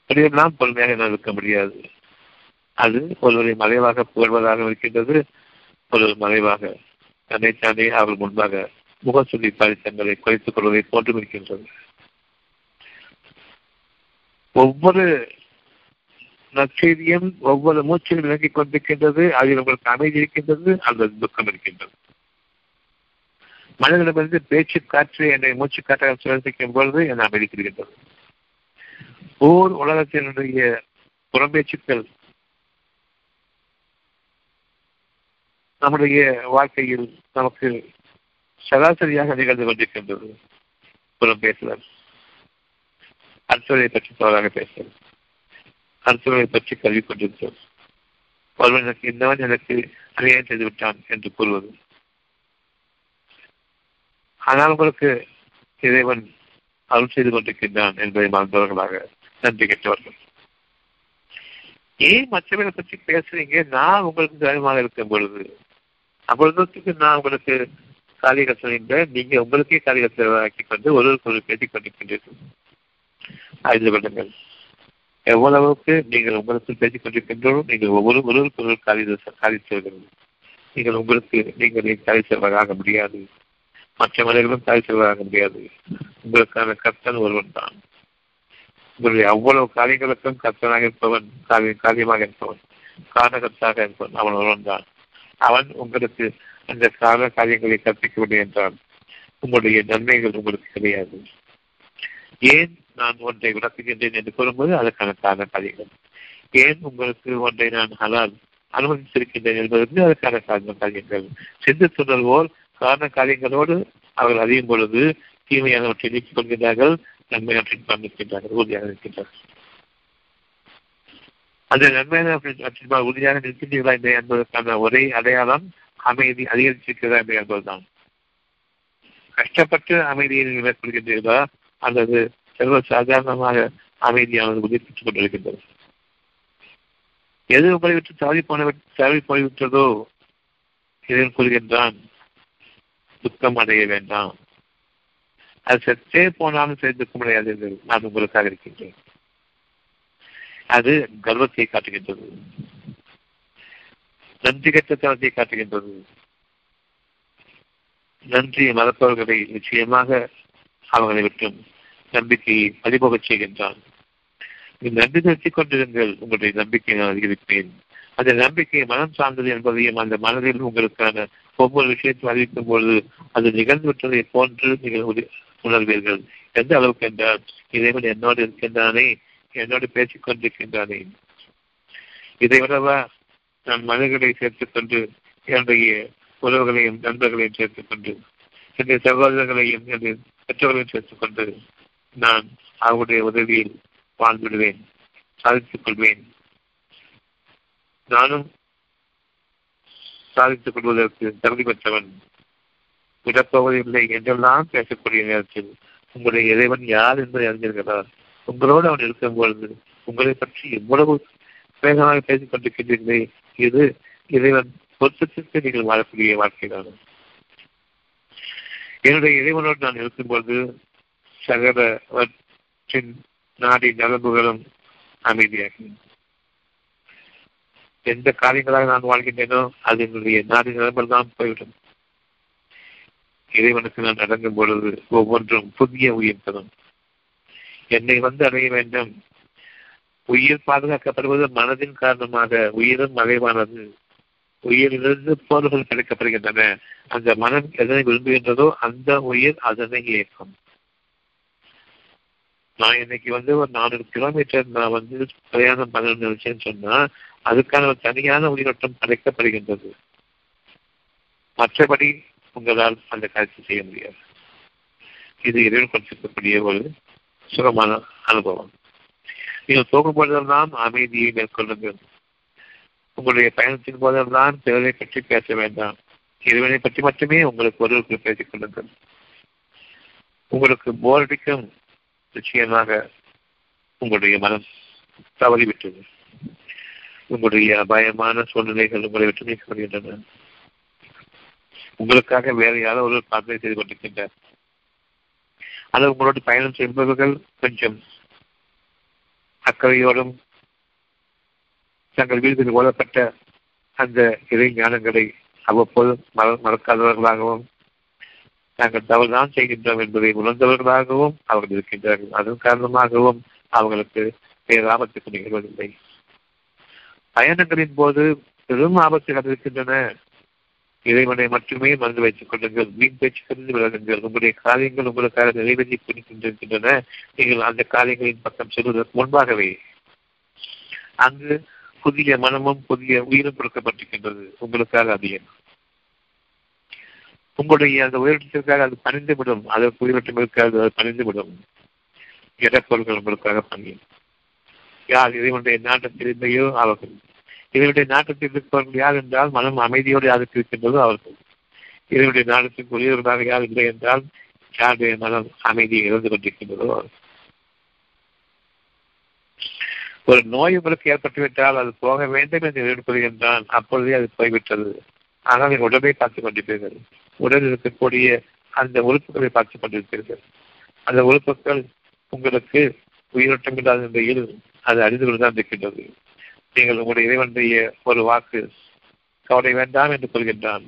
இப்படியெல்லாம் பொறுமையாக என்னால் இருக்க முடியாது. அது ஒருவரை மறைவாக புகழ்வதாக இருக்கின்றது ஒரு மறைவாக தன்னைத்தானே அவர்கள் முன்பாக முகசுதி தங்களை குறைத்துக் கொள்வதை போன்றும் இருக்கின்றது ஒவ்வொரு நற்செய்தியும் ஒவ்வொரு மூச்சிலும் விளங்கிக் கொண்டிருக்கின்றது அதில் உங்களுக்கு அமைதி இருக்கின்றது அல்லது துக்கம் இருக்கின்றது. மனிதனிடமிருந்து பேச்சு காற்று என்னை மூச்சு காற்றாக சுழற்சிக்கும் பொழுது என அமைதிக்கின்றது ஓர் உலகத்தினுடைய புறம்பேச்சுக்கள் நம்முடைய வாழ்க்கையில் நமக்கு சராசரியாக நிகழ்ந்து கொண்டிருக்கின்றது. புறம் பேசுதல். அடுத்தவரை பற்றி தவறாக பேசுதல். அடுத்தவரை பற்றி கல்வி கொண்டிருக்கிறது ஒருவன் எனக்கு இந்தவன் எனக்கு அநியாயம் செய்து விட்டான் என்று கூறுவது. ஆனால் உங்களுக்கு இறைவன் அருள் செய்து கொண்டிருக்கின்றான் என்பதை மறந்தவர்களாக நன்றி கெட்டவர்கள். ஏன் மற்றவர்களை பற்றி பேசுறீங்க? நான் உங்களுக்கு தைரியமாக இருக்கும் பொழுது அவ்வளவுக்கு நான் உங்களுக்கு காலிகள் சொல்கின்ற நீங்க உங்களுக்கே காரிய ஆக்கி கொண்டு ஒருவருக்கு ஒரு பேட்டி கொண்டிருக்கின்றீர்கள். அறிந்து கொள்ளுங்கள். எவ்வளவுக்கு நீங்கள் உங்களுக்கு பேசிக் கொண்டிருக்கின்றோம் நீங்கள் ஒவ்வொரு ஒருவருக்கு ஒரு காலி காலி நீங்கள் உங்களுக்கு நீங்கள் காலி செல்வராக முடியாது. மற்ற மனிதர்களும் காலி செல்வராக முடியாது. உங்களுக்கான கர்த்தன் ஒருவன் தான். உங்களுடைய அவ்வளவு காரியங்களுக்கும் கர்த்தனாக இருப்பவன் காரிய காரியமாக இருப்பவன் காரணகத்தாக இருப்பவன் அவன் ஒருவன் தான். அவன் உங்களுக்கு அந்த கால காரியங்களை கற்பிக்கவில்லை என்றான். உங்களுடைய நன்மைகள் உங்களுக்கு கிடையாது. ஏன் நான் ஒன்றை விளக்குகின்றேன் என்று கூறும்போது அதற்கான காரண காரியங்கள். ஏன் உங்களுக்கு ஒன்றை நான் ஹலால் அனுமதித்திருக்கின்றேன் என்பதற்கு அதற்கான காரண காரியங்கள். சிந்து துணர்வோர் காரண காரியங்களோடு அவர்கள் அறியும் பொழுது தீமையானவற்றை நீக்கிக் கொள்கிறார்கள் நன்மையாற்றின் காண்பிக்கின்றார்கள் உறுதியாக இருக்கின்றார்கள். அந்த நன்மையான உறுதியாக நிற்கின்றீர்களா இல்லை என்பதற்கான ஒரே அடையாளம் அமைதி அதிகரிச்சிருக்கிறதா என்பதுதான். கஷ்டப்பட்டு அமைதியை மேற்கொள்கின்றீர்களா? அல்லது சர்வ சாதாரணமாக அமைதியானது உதிர்ப்பித்துக் கொண்டிருக்கின்றது எது உங்களை விட்டு தவறி போன தவறி போய்விட்டதோ? இதில் கூறுகின்றான் துக்கம் அடைய வேண்டாம். அது சற்றே போனாலும் சரி முடியாது நான் உங்களுக்காக இருக்கின்றேன். அது கர்வத்தை காட்டுகின்றது. நன்றி கட்டத்தனத்தை காட்டுகின்றது. நன்றி மறப்பவர்களை நிச்சயமாக அவர்களை விட்டும் நம்பிக்கையை பறிபோகச் செய்கின்றான். நன்றி நிறுத்திக் கொண்டிருங்கள் உங்களுடைய நம்பிக்கையை நான் அதிகரிப்பேன். அந்த நம்பிக்கை மனம் சார்ந்தது என்பதையும் அந்த மனதில் உங்களுக்கான ஒவ்வொரு விஷயத்தையும் அறிவிக்கும் பொழுது அது நிகழ்ந்துவிட்டதை போன்று நீங்கள் உணர்வீர்கள். எந்த அளவுக்கு என்றால் இறைவன் என்னோடு இருக்கின்றானே என்னோடு பேசிக் கொண்டிருக்கின்றானே. இதை விடவா நான் மனிதர்களை சேர்த்துக்கொண்டு என்னுடைய உறவுகளையும் நண்பர்களையும் சேர்த்துக்கொண்டு என்னுடைய சகோதரர்களையும் என்னுடைய பெற்றோர்களையும் சேர்த்துக்கொண்டு நான் அவருடைய உதவியில் வாழ்ந்துவிடுவேன் சாதித்துக் கொள்வேன். நானும் சாதித்துக் கொள்வதற்கு தகுதி பெற்றவன். விடப்போவதில்லை என்றெல்லாம் பேசக்கூடிய நேரத்தில் உங்களுடைய இறைவன் யார் என்பதை அறிஞர்களா உங்களோடு அவன் இருக்கும் பொழுது உங்களை பற்றி எவ்வளவு வேகமாக பேசிக் கொண்டிருக்கின்றீர்களே இது இறைவன் பொருத்தத்திற்கு நீங்கள் வாழக்கூடிய வாழ்க்கைதான். என்னுடைய இறைவனோடு நான் இருக்கும்போது சகலவற்றின் நாடி நலம்புகளும் அமைதியாகும் எந்த காரியங்களாக நான் வாழ்கின்றேனோ அது என்னுடைய நாடி நலம்பல் தான் போய்விடும். இறைவனுக்கு நான் நடக்கும் பொழுது ஒவ்வொன்றும் புதிய உயிர் தரும். என்னை வந்து அடைய வேண்டும். உயிர் பாதுகாக்கப்படுவது மனதின் காரணமாக உயிரும் மறைவானது. உயிரிலிருந்து போர்கள் கிடைக்கப்படுகின்றன அந்த மனம் எதனை விரும்புகின்றதோ அந்த உயிர் அதனை இயக்கும். நான் இன்னைக்கு வந்து ஒரு நானூறு கிலோமீட்டர் நான் வந்து பிரயாணம் பண்ண நினைச்சேன்னு சொன்னா அதுக்கான ஒரு தனியான உயிரோட்டம் படைக்கப்படுகின்றது. மற்றபடி உங்களால் அந்த காட்சி செய்ய முடியாது. இது இறைவன் கொடுத்திருக்கக்கூடிய ஒரு சுகமான அனுபவம். நீங்கள் போகும் போதெல்லாம் அமைதியை மேற்கொள்ளுங்கள் உங்களுடைய பயணத்தின் போதெல்லாம் தேவையை பற்றி பேச வேண்டாம். இறைவனை பற்றி மட்டுமே உங்களுக்கு ஒருவருக்கு பேசிக் கொள்ளுங்கள். உங்களுக்கு போர் அடிக்கும் நிச்சயமாக உங்களுடைய மனம் தவறிவிட்டது உங்களுடைய அபாயமான சூழ்நிலைகள் உங்களை விட்டு நீக்கப்படுகின்றன. உங்களுக்காக வேற யாரோ ஒரு பிரார்த்தனை செய்து கொண்டிருக்கின்றார். அது உங்களோடு பயணம் செய்பவர்கள் கொஞ்சம் அக்கறையோடும் தங்கள் வீடுகளில் ஓதப்பட்ட அந்த இறை ஞானங்களை அவ்வப்போது மற மறக்காதவர்களாகவும் நாங்கள் தவறுதான் செய்கின்றோம் என்பதை உணர்ந்தவர்களாகவும் அவர்கள் இருக்கின்றார்கள். அதன் காரணமாகவும் அவர்களுக்கு வேறு ஆபத்துக்கு நிகழ்வதில்லை. பயணங்களின் போது பெரும் ஆபத்துகள் இருக்கின்றன. இறைவனை மட்டுமே மறந்து வைத்துக் கொள்ளுங்கள். வீண் பேச்சுக்களில் விலகுங்கள். உங்களுடைய காரியங்கள் உங்களுக்காக நிறைவேற்றி கொண்டிருக்கின்றன. நீங்கள் அந்த காரியங்களின் பக்கம் செல்வதற்கு முன்பாகவே அங்கு புதிய மனமும் புதிய உயிரும் கொடுக்கப்பட்டிருக்கின்றது. உங்களுக்காக அதிகம் உங்களுடைய அந்த உயிரிழத்திற்காக அது பணிந்துவிடும். அதற்கு உயிரிழட்டம் இருக்காது அது பணிந்துவிடும். இடப்பொருள்கள் உங்களுக்காக பணியும். யார் இறைவனுடைய நாட்டத்தில் இல்லையோ அவர்கள். இவருடைய நாட்டத்தில் எதிர்ப்பவர்கள் யார் என்றால் மனம் அமைதியோடு யாருக்கு இருக்கின்றதோ அவர்கள். இவருடைய நாட்டத்திற்கு உரியவர்களாக யார் இல்லை என்றால் யாருடைய மனம் அமைதியை இழந்து கொண்டிருக்கின்றதோ அவர்கள். ஒரு நோய் உங்களுக்கு ஏற்பட்டுவிட்டால் அது போக வேண்டும் என்று எதிர்கொள்கின்றான் அப்பொழுதே அது போய்விட்டது. ஆனால் என் உடலை பார்த்துக் கொண்டிருப்பீர்கள். உடலில் இருக்கக்கூடிய அந்த உறுப்புகளை பார்த்துக் கொண்டிருப்பீர்கள். அந்த உறுப்புகள் உங்களுக்கு உயிரோட்டம் இல்லாத நிலையில் அது அறிந்து கொண்டுதான் இருக்கின்றது. நீங்கள் உங்களுடைய இறைவனுடைய ஒரு வாக்கு கவலை வேண்டாம் என்று சொல்கின்றான்.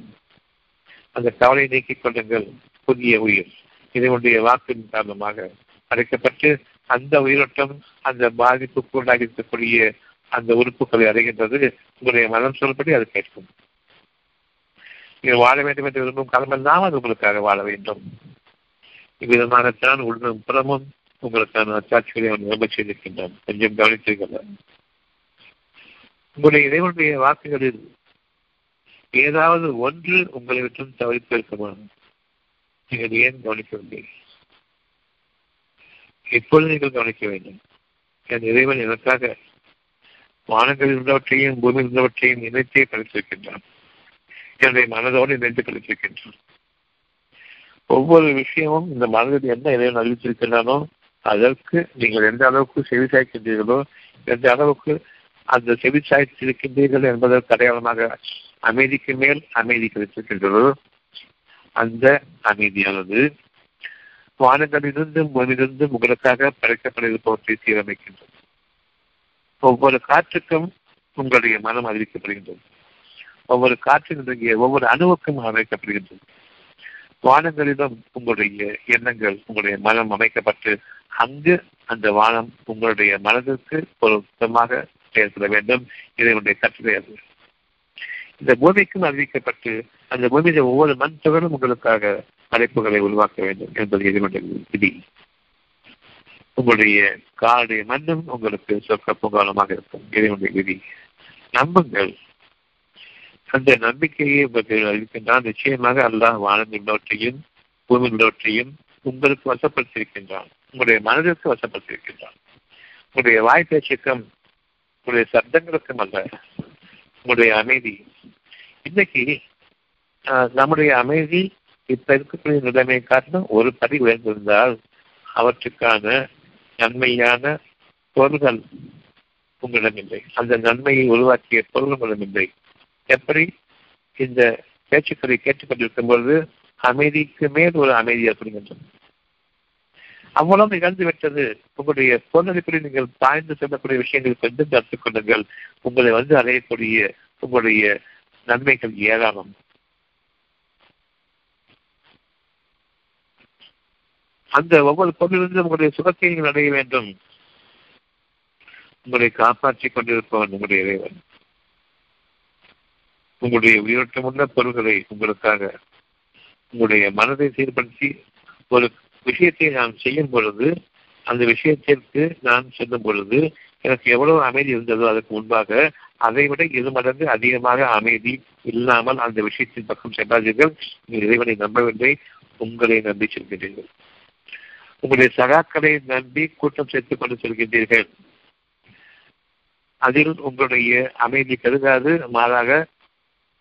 அந்த கவலை நீக்கிக் கொள்ளுங்கள் புதிய உயிர். இறைவனுடைய வாக்கின் காரணமாக அழைக்கப்பட்டு அந்த உயிரோட்டம் அந்த பாதிப்புக்கு உண்டாகி இருக்கக்கூடிய அந்த உறுப்புகளை அடைகின்றது. உங்களுடைய மனம் சொல்லப்படி அது கேட்கும். நீங்கள் வாழ வேண்டும் என்று விரும்பும் காலமெல்லாம் அது உங்களுக்காக வாழ வேண்டும். இவ்விதமாகத்தான் உடனும் புறமும் உங்களுக்கான அச்சாட்சிகளை அவன் நிரம்ப செய்திருக்கின்றான். கொஞ்சம் கவனித்தீர்கள் உங்களுடைய இறைவனுடைய வாக்குகளில் ஏதாவது ஒன்று உங்களை விட்டும் தவிர்த்து இருக்குமா நீங்கள் ஏன் கவனிக்கவில்லை இப்பொழுது நீங்கள் கவனிக்க வேண்டும். என் இறைவன் எனக்காக வானங்களில் இருந்தவற்றையும் பூமியில் இருந்தவற்றையும் இணைத்தே கழித்திருக்கின்றான். என்னுடைய மனதோடு இணைந்து கழித்திருக்கின்றான். ஒவ்வொரு விஷயமும் இந்த மனதில் என்ன இறைவன் அறிவித்திருக்கின்றானோ அதற்கு நீங்கள் எந்த அளவுக்கு செவி சாய்க்கின்றீர்களோ எந்த அளவுக்கு அந்த செவி சாய்த்திருக்கின்றீர்கள் என்பதற்கு அடையாளமாக அமைதிக்கு மேல் அமைதி கிடைத்திருக்கின்றது. அந்த அமைதியானது வானங்களிலிருந்தும் பூமியிலிருந்தும் உங்களுக்காக படைக்கப்பட்டிருப்பவற்றை சீரமைக்கின்றது. ஒவ்வொரு காற்றுக்கும் உங்களுடைய மனம் அறிவிக்கப்படுகின்றது. ஒவ்வொரு காற்றினுடைய ஒவ்வொரு அணுவுக்கும் அமைக்கப்படுகின்றது. வானங்களிலும் உங்களுடைய எண்ணங்கள் உங்களுடைய மனம் அமைக்கப்பட்டு அங்கு அந்த வானம் உங்களுடைய மனதிற்கு ஒரு சுத்தமாக செயல்பட வேண்டும். இதனுடைய கட்டளை அது. இந்த பூமிக்கும் அறிவிக்கப்பட்டு அந்த பூமியில ஒவ்வொரு மண் துகளும் உங்களுக்காக அழைப்புகளை உருவாக்க வேண்டும் என்பது இதனுடைய விதி. உங்களுடைய காலுடைய மண்ணும் உங்களுக்கு சொற்க பொங்காலமாக இருக்கும். இதனுடைய விதி. நம்புங்கள். அந்த நம்பிக்கையை உங்களுக்கு அறிவிக்கின்றான் நிச்சயமாக அல்லாஹ் வானம் உள்ளவற்றையும் பூமி உள்ளவற்றையும் உங்களுக்கு வசப்படுத்தியிருக்கின்றான். உங்களுடைய மனதிற்கு வசப்படுத்தியிருக்கின்றான். உங்களுடைய வாய் பேச்சுக்கும் உங்களுடைய சப்தங்களுக்கும் அல்ல உங்களுடைய அமைதி. இன்னைக்கு நம்முடைய அமைதி இப்ப இருக்கக்கூடிய நிலைமை காரணம் ஒரு படி உயர்ந்திருந்தால் அவற்றுக்கான நன்மையான பொருள்கள் உங்களிடம் இல்லை. அந்த நன்மையை உருவாக்கிய பொருள் உங்களிடம் இல்லை. எப்படி? இந்த பேச்சுக்களை கேட்டுக்கொண்டிருக்கும் பொழுது அமைதிக்கு மேல் ஒரு அமைதி ஏற்படுகின்றது. அவ்வளவு நிகழ்ந்து விட்டது. உங்களுடைய சூழ்நிலைப்படி நீங்கள் பாய்ந்து செல்லக்கூடிய விஷயங்கள் கொஞ்சம் கற்றுக் கொள்ளுங்கள். உங்களை வந்து அடையக்கூடிய உங்களுடைய நன்மைகள் ஏராளம். அந்த ஒவ்வொரு பொருளிலிருந்து உங்களுடைய சுகத்தை நீங்கள் அடைய வேண்டும். உங்களை காப்பாற்றிக் கொண்டிருப்பவன் உங்களுடைய இறைவன். உங்களுடைய உயிரோட்டமுள்ள பொருள்களை உங்களுக்காக உங்களுடைய மனதை சீர்படுத்தி ஒரு விஷயத்தை நான் செய்யும் பொழுது அந்த விஷயத்திற்கு நான் செல்லும் பொழுது எனக்கு எவ்வளவு அமைதி இருந்ததோ அதற்கு முன்பாக அதை விட இரு மடங்கு அதிகமாக அமைதி இல்லாமல் அந்த விஷயத்தின் பக்கம் செல்லாதீர்கள் நீங்கள் இறைவனை நம்பவில்லை உங்களை நம்பி செல்கின்றீர்கள். உங்களுடைய சகாக்களை நம்பி கூட்டம் சேர்த்துக் கொண்டு செல்கின்றீர்கள். அதில் உங்களுடைய அமைதி கருதாது மாறாக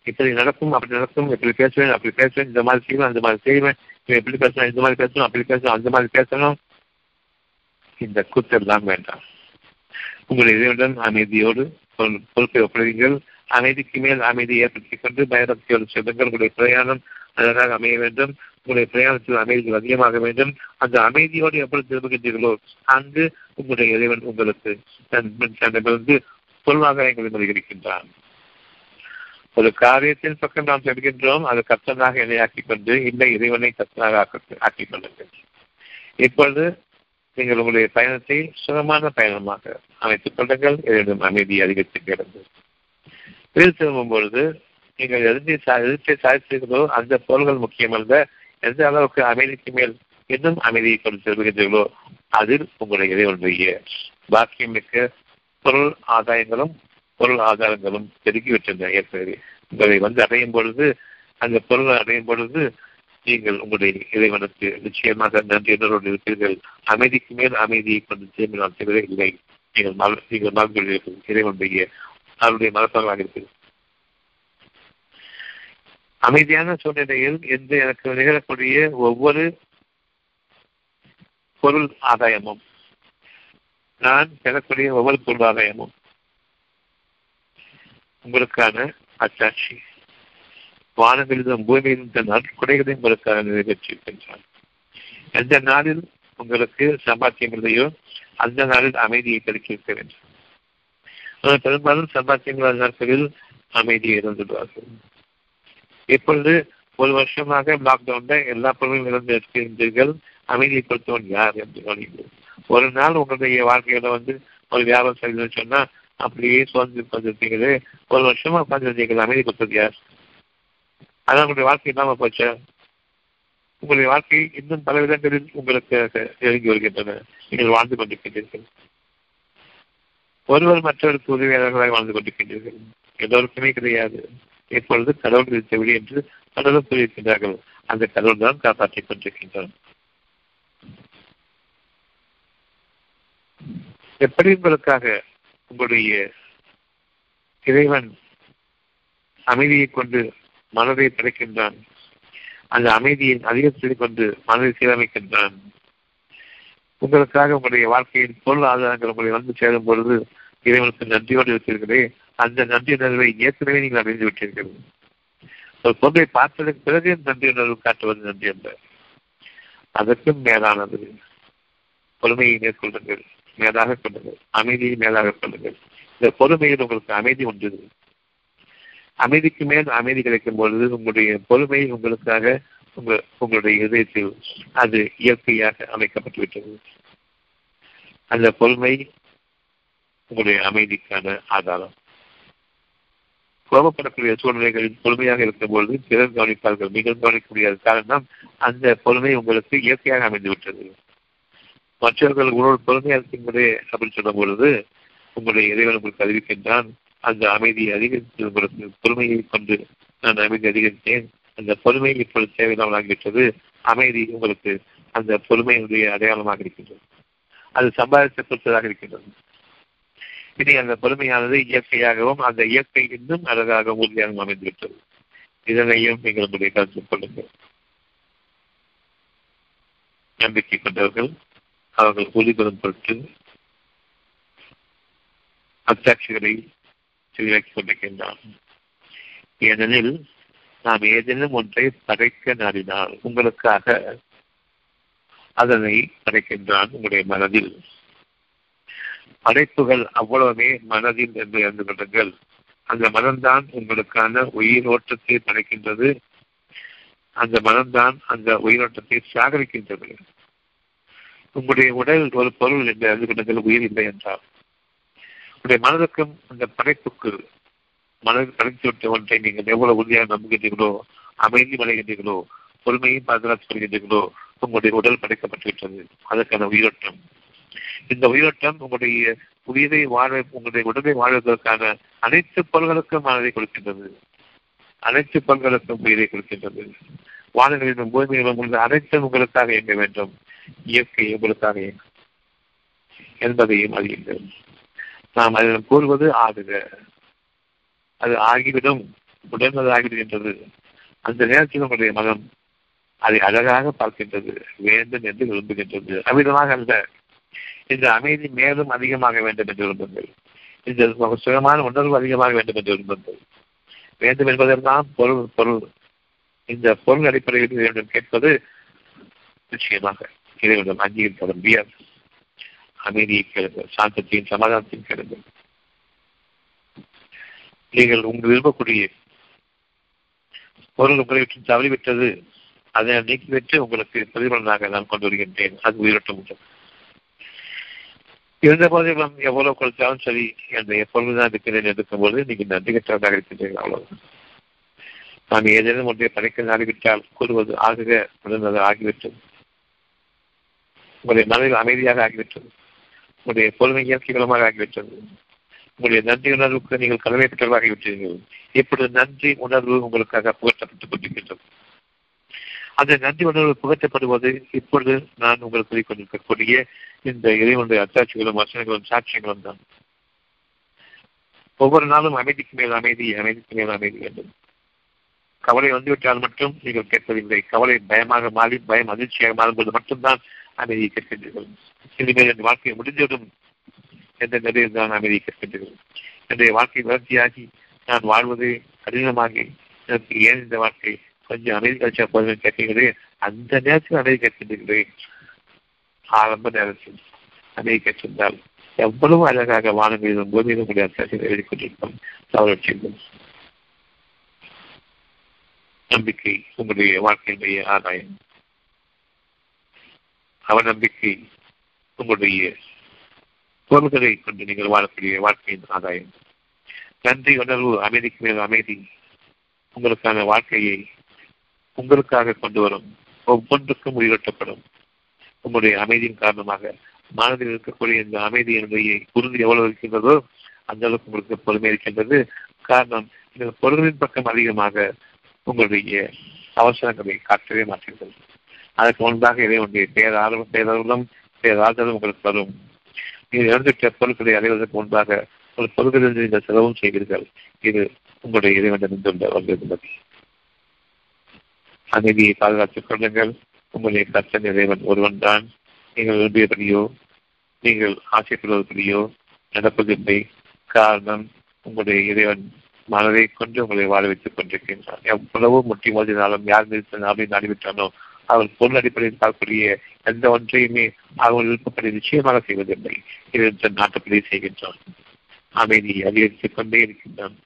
இப்படி நடக்கும் அப்படி நடக்கும் இப்படி பேசுவேன் அப்படி பேசுவேன் இந்த மாதிரி செய்வேன் அந்த மாதிரி செய்வேன் எப்படி பேசணும் இந்த மாதிரி பேசணும் அப்படி பேசணும் அந்த மாதிரி பேசணும். இந்த கூத்தெல்லாம் வேண்டாம். உங்களுடைய இதனுடன் அமைதியோடு பொறுப்பை ஒப்படைங்கள். அமைதிக்கு மேல் அமைதியை ஏற்படுத்திக் கொண்டு பயபக்தியோடு செல்லுங்கள். உங்களுடைய பிரயாணம் அழகாக அமைய வேண்டும். உங்களுடைய பிரயாணத்தில் அமைதி அதிகமாக வேண்டும். அந்த அமைதியோடு எப்பொழுது திரும்புகின்றீர்களோ அங்கு உங்களுடைய இறைவன் உங்களுக்கு தன்னிடமிருந்து சொல்வாக எங்களை மதிகரிக்கின்றான் ஒரு காரியத்தின் பக்கம் நாம் செல்கின்றோம் அது கர்த்தனாக இணையாக்கிக் கொண்டு இல்லை இறைவனை கர்த்தனாக ஆக்கிக் கொள்ளுங்கள். இப்பொழுது நீங்கள் உங்களுடைய பயணத்தை சுகமான பயணமாக அமைத்துக் கொள்ளுங்கள். இதனும் அமைதி அதிகரித்துக்கிறது வீடு திரும்பும் பொழுது நீங்கள் எதிர்த்தை எதிர்த்தை சாதித்தீர்களோ அந்த பொருள்கள் முக்கியமல்ல. எந்த அளவுக்கு அமைதிக்கு மேல் இன்னும் அமைதியை கொண்டு செல்கின்றீர்களோ அதில் உங்களுடைய இறைவனுடைய பாக்கியம் மிக்க பொருள் ஆதாயங்களும் பொருள் ஆதாரங்களும் பெருகிவிட்டன ஏற்கனவே. உங்களை வந்து அடையும் பொழுது அந்த பொருளை அடையும் பொழுது நீங்கள் உங்களுடைய இறைவனுக்கு நிச்சயமாக நன்றியுடன் இருப்பீர்கள் அமைதிக்கு மேல் அமைதியை கொண்டு திரும்பினால் தவிர இல்லை. நீங்கள் மல நீங்கள் மறந்துள்ளீர்கள் இறைவனுடைய அவருடைய மனப்பாங்களாக இருப்பீர்கள் அமைதியான சூழ்நிலையில் என்று எனக்கு நிகழக்கூடிய ஒவ்வொரு பொருள் ஆதாயமும் நான் பெறக்கூடிய ஒவ்வொரு பொருள் ஆதாயமும் உங்களுக்கான அச்சாட்சி வானங்களிலும் பூமியிலும் தன் நற்கொடைகளையும் உங்களுக்காக நிறைவேற்றியிருக்கின்றான். எந்த நாளில் உங்களுக்கு சம்பாத்தியம் இல்லையோ அந்த நாளில் அமைதியை கிடைக்க வேண்டும். பெரும்பாலும் சம்பாத்தியங்கள் நாட்களில் அமைதியை இழந்துடுவார்கள். இப்பொழுது ஒரு வருஷமாக லாக்டவுன்ல எல்லா பொருளும் இழந்து இருக்கின்றீர்கள் அமைதியை கொடுத்தவன் யார் என்று கவனிங்கள் ஒரு நாள் உங்களுடைய வாழ்க்கையில வந்து ஒரு வியாபாரம் செய்யணும்னு சொன்னா அப்படியே சுதந்திரம் உட்காந்துருப்பீங்களே ஒரு வருஷமா உட்காந்துருந்தீங்க அமைதி கொடுத்தது யார் அதான் உங்களுடைய வாழ்க்கை இல்லாம போச்சா? உங்களுடைய வாழ்க்கை இன்னும் பல விதங்களில் உங்களுக்கு இறங்கி வருகின்றன. நீங்கள் வாழ்ந்து கொண்டிருக்கின்றீர்கள். ஒருவர் மற்றவருக்கு உதவியாளர்களாக வாழ்ந்து கொண்டிருக்கின்றீர்கள். எல்லோருக்குமே கிடையாது. இப்பொழுது கடவுள் இருக்க விடி என்று கடவுள் கூறியிருக்கின்றார்கள். அந்த கடவுள் தான் காப்பாற்றிக் கொண்டிருக்கின்றனர் எப்படி உங்களுக்காக உங்களுடைய இறைவன் அமைதியை கொண்டு மனதை படைக்கின்றான் அந்த அமைதியின் அதிகத்தை கொண்டு மனதை சீரமைக்கின்றான். உங்களுக்காக உங்களுடைய வாழ்க்கையின் பொருள் ஆதாரங்கள் உங்களை வந்து சேரும் பொழுது இறைவனுக்கு நன்றியோடு இருக்கிறேன் அந்த நன்றி உணர்வை ஏற்கனவே நீங்கள் அறிந்து விட்டீர்கள். ஒரு பொருளை பார்த்ததற்கு பிறகு நன்றி உணர்வு காட்டுவது நன்றி அல்ல. அதற்கும் மேலானது. பொறுமையை மேற்கொள்ளுங்கள். மேலாக கொள்ளுங்கள் அமைதியை மேலாக கொள்ளுங்கள் இந்த பொறுமையில் உங்களுக்கு அமைதி உண்டு. அமைதிக்கு மேல் அமைதி கிடைக்கும் பொழுது உங்களுடைய பொறுமை உங்களுக்காக உங்கள் உங்களுடைய இதயத்தில் அது இயற்கையாக அமைக்கப்பட்டுவிட்டது. அந்த பொறுமை உங்களுடைய அமைதிக்கான ஆதாரம். கோபப்படக்கூடிய சூழ்நிலைகளில் பொறுமையாக இருக்கும் பொழுது பிறர் கவனிப்பார்கள். நீங்கள் கவனிக்க முடியாத காரணம் அந்த பொறுமை உங்களுக்கு இயற்கையாக அமைந்துவிட்டது. மற்றவர்கள் உங்களோட பொறுமையாக இருக்கும்போதே அப்படின்னு சொல்லும் பொழுது உங்களுடைய இறைவன் உங்களுக்கு அறிவிக்கின்றான். அந்த அமைதியை அதிகரித்து உங்களுக்கு பொறுமையை கொண்டு நான் அமைதி அதிகரித்தேன். அந்த பொறுமை இப்பொழுது தேவையில்லாமல் ஆகிவிட்டது. அமைதி உங்களுக்கு அந்த பொறுமையினுடைய அடையாளமாக இருக்கின்றது. அது சம்பாதித்த பொறுத்ததாக இருக்கின்றது. இனி அந்த பொறுமையானது இயற்கையாகவும் அந்த இயற்கை இன்னும் அழகாக உறுதியாகவும் அமைந்துவிட்டது. இதனையும் நீங்கள் உங்களுடைய கருத்து கொள்ளுங்கள். நம்பிக்கை கொண்டவர்கள் அவர்கள் உறுதிபெறும் பொருட்டு அத்தாட்சிகளை தெளிவாக்கிக் கொண்டிருக்கின்றான் ஏனெனில் நாம் ஏதேனும் ஒன்றை படைக்க நாடினால் உங்களுக்காக அதனை படைக்கின்றான் உங்களுடைய மனதில். படைப்புகள் அவ்வளவுமே மனதில் என்று இருந்து கொள்ளுங்கள். அந்த மனம்தான் உங்களுக்கான உயிரோட்டத்தை படைக்கின்றது. அந்த மனம்தான் அந்த உயிரோட்டத்தை சாகரிக்கின்றது உங்களுடைய உடல் ஒரு பொருள் என்று அறிந்து கொண்டதில் உயிர் இல்லை என்றால் உங்களுடைய மனதுக்கும் அந்த படைப்புக்கு மனதில் படைத்து விட்ட ஒன்றை நீங்கள் எவ்வளவு உறுதியாக நம்புகின்றீர்களோ அமைதி அடைகின்றீர்களோ பொறுமையும் பாதுகாத்து கொள்கின்றீர்களோ உங்களுடைய உடல் படைக்கப்பட்டுவிட்டது. அதற்கான உயிரோட்டம். இந்த உயிரோட்டம் உங்களுடைய உயிரை வாழ உங்களுடைய உடலை வாழ்வதற்கான அனைத்து பொருள்களுக்கும் மனதை கொடுக்கின்றது. அனைத்து பொருள்களுக்கும் உயிரை கொடுக்கின்றது. வானங்களிலும் பூமியிலும் உள்ள அனைத்தும் உங்களுக்காக இயங்க வேண்டும். இயற்கை உங்களுக்காக என்பதையும் அறியுங்கள். நாம் அதில் கூறுவது ஆகுக. அது ஆகிவிடும். உடனது ஆகிவிடுகின்றது அந்த நேரத்தில் உங்களுடைய மனம் அதை அழகாக பார்க்கின்றது வேண்டும் என்று விரும்புகின்றது. அவ்விதமாக அல்ல. இந்த அமைதி மேலும் அதிகமாக வேண்டும் என்று விரும்புங்கள். இந்த சுகமான உணர்வு அதிகமாக வேண்டும் என்று விரும்புங்கள். வேண்டும் என்பதெல்லாம் பொருள் பொருள். இந்த பொருள் அடிப்படையில் வேண்டும் கேட்பது நிச்சயமாக. இறைவனிடம் அங்கீகரிக்க முடியாது அமைதியை கேளுங்கள் சாந்தத்தையும் சமாதானத்தையும் கேளுங்கள். நீங்கள் உங்கள் விரும்பக்கூடிய பொருள் உங்களை விட்டு தவறிவிட்டது அதை நீக்கிவிட்டு உங்களுக்கு பிரதிபலனாக நான் கொண்டு வருகின்றேன். அது உயிரோட்டம் உண்டு இருந்த போதிலும் எவ்வளவு கொடுத்தாலும் சரி என்ற எப்பொழுதுதான் இருக்கிறேன் இருக்கும்போது நீங்கள் நன்றி கற்றவராக இருக்கின்றீர்கள் அவ்வளவு நாம் ஏதேனும் ஒன்றை படைக்க நாடிவிட்டால் கூறுவது ஆகுக உடனது ஆகிவிட்டது. உங்களுடைய மனதில் அமைதியாக ஆகிவிட்டது. உங்களுடைய பொறுமை இயற்கைகளமாக ஆகிவிட்டது. உங்களுடைய நன்றி உணர்வுக்கு நீங்கள் கடமை பெற்றவராகிவிட்டீர்கள் இப்பொழுது நன்றி உணர்வு உங்களுக்காக புகட்டப்பட்டுக் கொண்டிருக்கின்றது. அந்த நன்றி உணர்வு புகட்டப்படுவது இப்பொழுது நான் உங்களுக்கு கூறிக்கொண்டிருக்கக்கூடிய இந்த இறைவனுடைய அத்தாட்சிகளும் வசனங்களும் சாட்சியங்களும் தான். ஒவ்வொரு நாளும் அமைதிக்கு மேல் அமைதி அமைதிக்கு மேல் அமைதி வேண்டும். கவலை வந்துவிட்டால் மட்டும் நீங்கள் கேட்பதில்லை. கவலை பயமாக மாறி பயம் அதிர்ச்சியாக மாறும்போது மட்டும்தான் அமைதியை கற்கின்றீர்கள் இனிமேல் என் வாழ்க்கை முடிந்துவிடும் என்ற நிலையில் தான் அமைதியை கற்கின்றீர்கள் என்னுடைய வாழ்க்கை வளர்ச்சியாகி நான் வாழ்வது கடினமாகி எனக்கு ஏன் இந்த வாழ்க்கை கொஞ்சம் அமைதி கழிச்சா போதும் கேட்கிறீர்களே? அந்த நேரத்தில் அமைதி கேட்கின்றீர்களே ஆரம்ப நேரத்தில் அமைதி கற்றிருந்தால் எவ்வளவு அழகாக வானங்களிலும் பூமியிலும் முடியாத எழுதி கொண்டிருக்கும் தவறு நம்பிக்கை உங்களுடைய வாழ்க்கையினுடைய ஆதாயம். அவநம்பிக்கை உங்களுடைய பொருள்களை கொண்டு நீங்கள் வாழக்கூடிய வாழ்க்கையின் ஆதாயம். நன்றி உணர்வு அமைதிக்கு மேல் அமைதி உங்களுக்கான வாழ்க்கையை உங்களுக்காக கொண்டு வரும். ஒவ்வொன்றுக்கும் உயிரோட்டப்படும் உங்களுடைய அமைதியின் காரணமாக மனதில் இருக்கக்கூடிய இந்த அமைதியினுடைய உறுதி எவ்வளவு இருக்கின்றதோ அந்த அளவுக்கு உங்களுக்கு பொறுமை இருக்கின்றது. காரணம் இந்த பொருள்களின் பக்கம் அதிகமாக உங்களுடைய அவசரங்களை காட்டவே மாட்டீர்கள். அதற்கு முன்பாக இறைவனுடைய பேரார்வம் பேரருளும் பேராதலும் உங்களுக்கு வரும் நீங்கள் இழந்துவிட்ட பொருட்களை அடைவதற்கு முன்பாக ஒரு பொருட்களிலிருந்து நீங்கள் செலவும் செய்வீர்கள். இது உங்களுடைய இறைவனிடமிருந்துள்ள வந்திருந்தது அமைதியை பாதுகாத்துக் கொள்ளுங்கள். உங்களுடைய கர்த்தன் இறைவன் ஒருவன் தான். நீங்கள் விரும்பியபடியோ நீங்கள் ஆசைப்படுவதற்குரியோ நடப்பதில்லை. காரணம் உங்களுடைய இறைவன் மனதை கொண்டு உங்களை வாழ வைத்துக் கொண்டிருக்கின்றான். எவ்வளவு முட்டி மோதினாலும் யார் மீது நாளை நாடிவிட்டானோ அவர் பொருள் அடிப்படையில் பார்க்கக்கூடிய எந்த ஒன்றையுமே அவர்கள் விருப்பப்படி நிச்சயமாக செய்வதில்லை. இது நாட்டுப்படி செய்கின்றான். அமைதியை அதிகரித்துக் கொண்டே இருக்கின்றான்.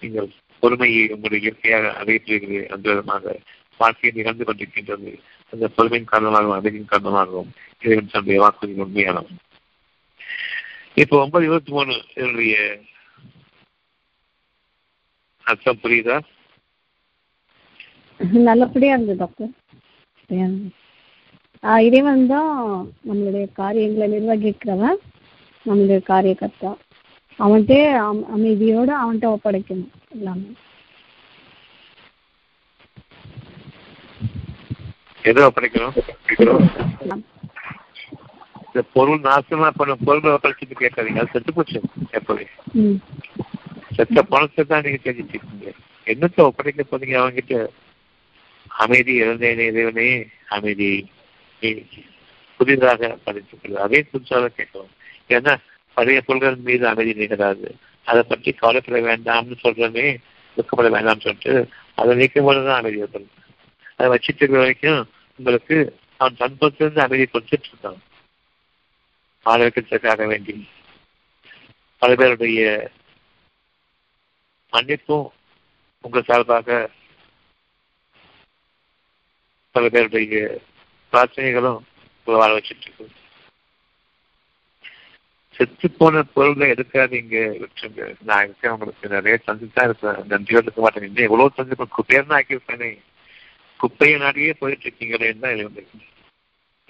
நீங்கள் பொறுமையை உங்களுடைய இயற்கையாக அடையப்படுகிறீர்கள் அந்த விதமாக வாழ்க்கையை நிகழ்ந்து கொண்டிருக்கின்றது. அந்த பொறுமையின் காரணமாகவும் அமைதியின் காரணமாகவும் இறைவன் தன்னுடைய வாக்குறுதி உண்மையானவன் இப்போ ஒன்பது இருபத்தி மூணு இதனுடைய அர்த்தம் புரியுதா? நல்லபடியா இருந்தது டாக்டர். இறைவன் தான் நம்மளுடைய காரியங்களை நிர்வகிக்கிறவன். நம்மளுடைய காரியக்கர்த்தா அவன்கிட்ட அமைதியோட அவன்கிட்ட ஒப்படைக்கணும். எல்லாமே. எதை ஒப்படைக்கணும்? இந்த பொருள் நாசமா பண்ண பொருளை ஒப்படைச்சிட்டு கேட்காதீங்க. அது செத்து போச்சு எப்பவே செத்த பணத்தை தான் நீங்க செஞ்சுட்டு இருக்கீங்க. என்னத்தை ஒப்படைக்க போறீங்க அவங்ககிட்ட அமைதி இழந்தேனே இறைவனே அமைதி. புதிதாக படித்துக்கிறது அதே புதுசாக கேட்கலாம் ஏன்னா பழைய பொருள்கள் மீது அமைதி நிகழாது. அதை பற்றி கவலைப்பட வேண்டாம்னு சொல்றமே துக்கப்பட வேண்டாம்னு சொல்லிட்டு அதை நீக்கும் போதுதான் அமைதி வரும் அதை வச்சுட்டு இருக்கிற வரைக்கும் உங்களுக்கு அவன் சந்தோஷத்திலிருந்து அமைதி கொடுத்துட்டு இருக்கான் ஆரோக்கியத்திற்காக வேண்டி. பல பேருடைய மன்னிப்பும் உங்கள் சார்பாக பல பேருடைய பிரார்த்தனைகளும் வாழ வச்சுட்டு இருக்கு செத்து போன பொருளை எடுக்காதீங்க விட்டுருங்க நான் இருக்கேன் உங்களுக்கு நிறைய தந்து தான் இருப்பேன். நன்றியோடு இருக்க மாட்டேன். இன்னும் எவ்வளவு தந்து குப்பையர் தான் ஆக்கியிருப்பேனே. குப்பையை நாடியே போயிட்டு இருக்கீங்களேன்னு தான் எழுந்திருக்கேன்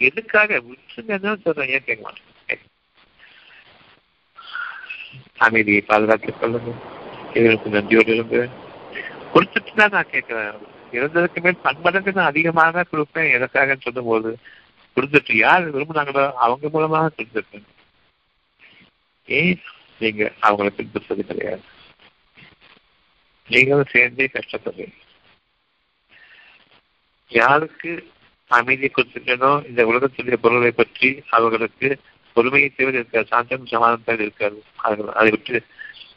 எதுக்காக? விட்டுருங்க தான் சொல்றேன். ஏன் கேட்க மாட்டேன்? அமைதியை பாதுகாத்துக் கொள்ளுங்க இதற்கு நன்றியோடு இருந்து கொடுத்துட்டு தான் நான் கேட்கிறேன். இருந்ததுக்கு மேல் பன்மடங்கு நான் அதிகமாக கொடுப்பேன் எதற்காக சொல்லும் போது கொடுத்துட்டு யார் விரும்புனாங்களோ அவங்க மூலமாக கொடுத்துருக்கேன் ஏன்? நீங்க அவங்களை பின்பற்றுறது கிடையாது. நீங்களும் சேர்ந்தே கஷ்டப்படுறீங்க. யாருக்கு அமைதி கொடுத்துட்டனோ இந்த உலகத்துடைய பொருளை பற்றி அவர்களுக்கு பொறுமையை தேவை இருக்காது சாந்தம் சமாதானம் இருக்காது அவர்கள் அதை விட்டு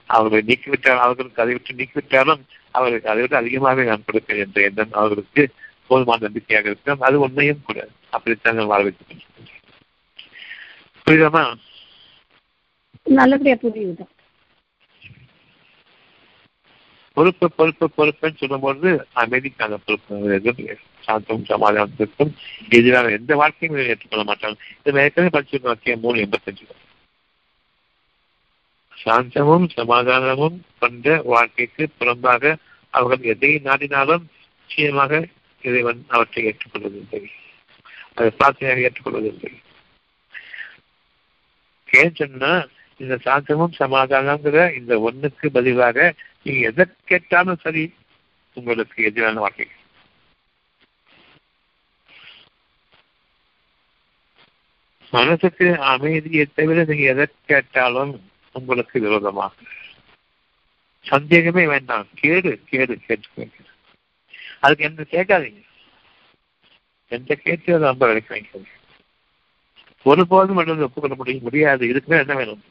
அவர்களை நீக்கிவிட்டால் அவர்களுக்கு அதை விட்டு நீக்கிவிட்டாலும் அவர்களுக்கு அதை விட அதிகமாக நான் கொடுப்பேன் என்ற எண்ணம் அவர்களுக்கு போதுமான நம்பிக்கையாக இருக்கும் அது உண்மையும் கூட. அப்படித்தான் வாழ வைத்து புரியுதாமா நல்லபடியா புரியுது. பொறுப்பு பொறுப்பு பொறுப்புன்னு சொல்லும்போது அமைதிக்கான பொறுப்பு. சாந்தம் சமாதானத்திற்கும் எதிரான எந்த வாழ்க்கையும் ஏற்றுக்கொள்ள மாட்டாங்க இது ஏற்கனவே படிச்சிருக்கோம் மூணு எண்பத்தஞ்சு. சாந்தமும் சமாதானமும் கொண்ட வாழ்க்கைக்கு புறம்பாக அவர்கள் எதை நாடினாலும் நிச்சயமாக இறைவன் அவற்றை ஏற்றுக்கொள்வதில்லை. அதை பிரார்த்தனையாக ஏற்றுக்கொள்வதில்லை. ஏன் சொன்னா இந்த சாந்தமும் சமாதானங்கிற இந்த ஒண்ணுக்கு பதிலாக நீங்க எதை கேட்டாலும் சரி உங்களுக்கு எதிரான வாழ்க்கை. மனசுக்கு அமைதியை தவிர நீங்க எதை கேட்டாலும் உங்களுக்கு விரோதமாக. சந்தேகமே வேண்டாம். கேடு கேடு கேட்டு அதுக்கு எந்த கேட்காதீங்க. எந்த கேட்டு அதை ரொம்ப விலைக்கு வாங்கிக்கோங்க ஒருபோதும் மட்டும் ஒப்புக்கொள்ள முடிய முடியாது இதுக்குமே என்ன வேணும்?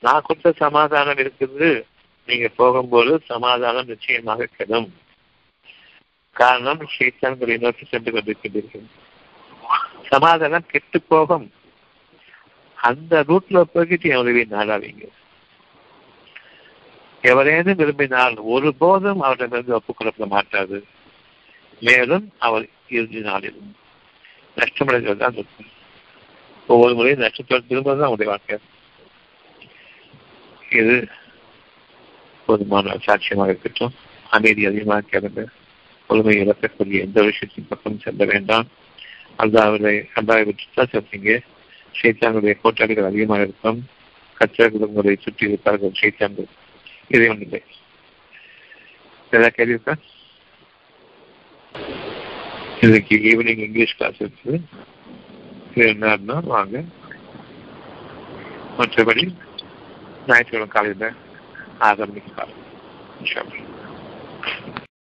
நான் கொடுத்த சமாதானம் இருக்குது நீங்க போகும்போது சமாதானம் நிச்சயமாக கெடும் காரணம் சைத்தான்களை நோக்கி சென்று கொண்டிருக்கின்றீர்கள். சமாதானம் கெட்டு போகும். அந்த ரூட்ல போய்கிட்டு எவ்வளவு நாடாவீங்க எவரேனும் விரும்பினால் ஒருபோதும் அவரிடமிருந்து ஒப்புக்கொள்ளப்பட மாட்டாது. மேலும் அவர் இறுதி நாளிலும் நஷ்டமடைந்தது தான் இருக்கும். ஒவ்வொரு முறையும் நஷ்டத்தோடு திரும்பதான் அவருடைய வாழ்க்கை. இது போதுமான சாட்சியமாக இருக்கட்டும். அமைதி அதிகமாக கிடந்து பொறுமை இழக்கக்கூடிய எந்த விஷயத்தின் பக்கம் செல்ல வேண்டாம். அல்லாவிலை அல்லாவை விட்டுதான் சொல்றீங்க. சைத்தாங்களுடைய கோட்டாளிகள் அதிகமாக இருக்கும். கச்சர்கள் உங்களை சுற்றி இருப்பார்கள் சைத்தாங்கள் இறைவன் ஒன்றில்லை ஏதாவது கேள்வி இருக்கா இன்னைக்கு ஈவினிங் இங்கிலீஷ் கிளாஸ் இருக்குது. இது என்னன்னா வாங்க. மற்றபடி ஞாயிற்றுக்கிழமை காலையில் ஆறு மணிக்கு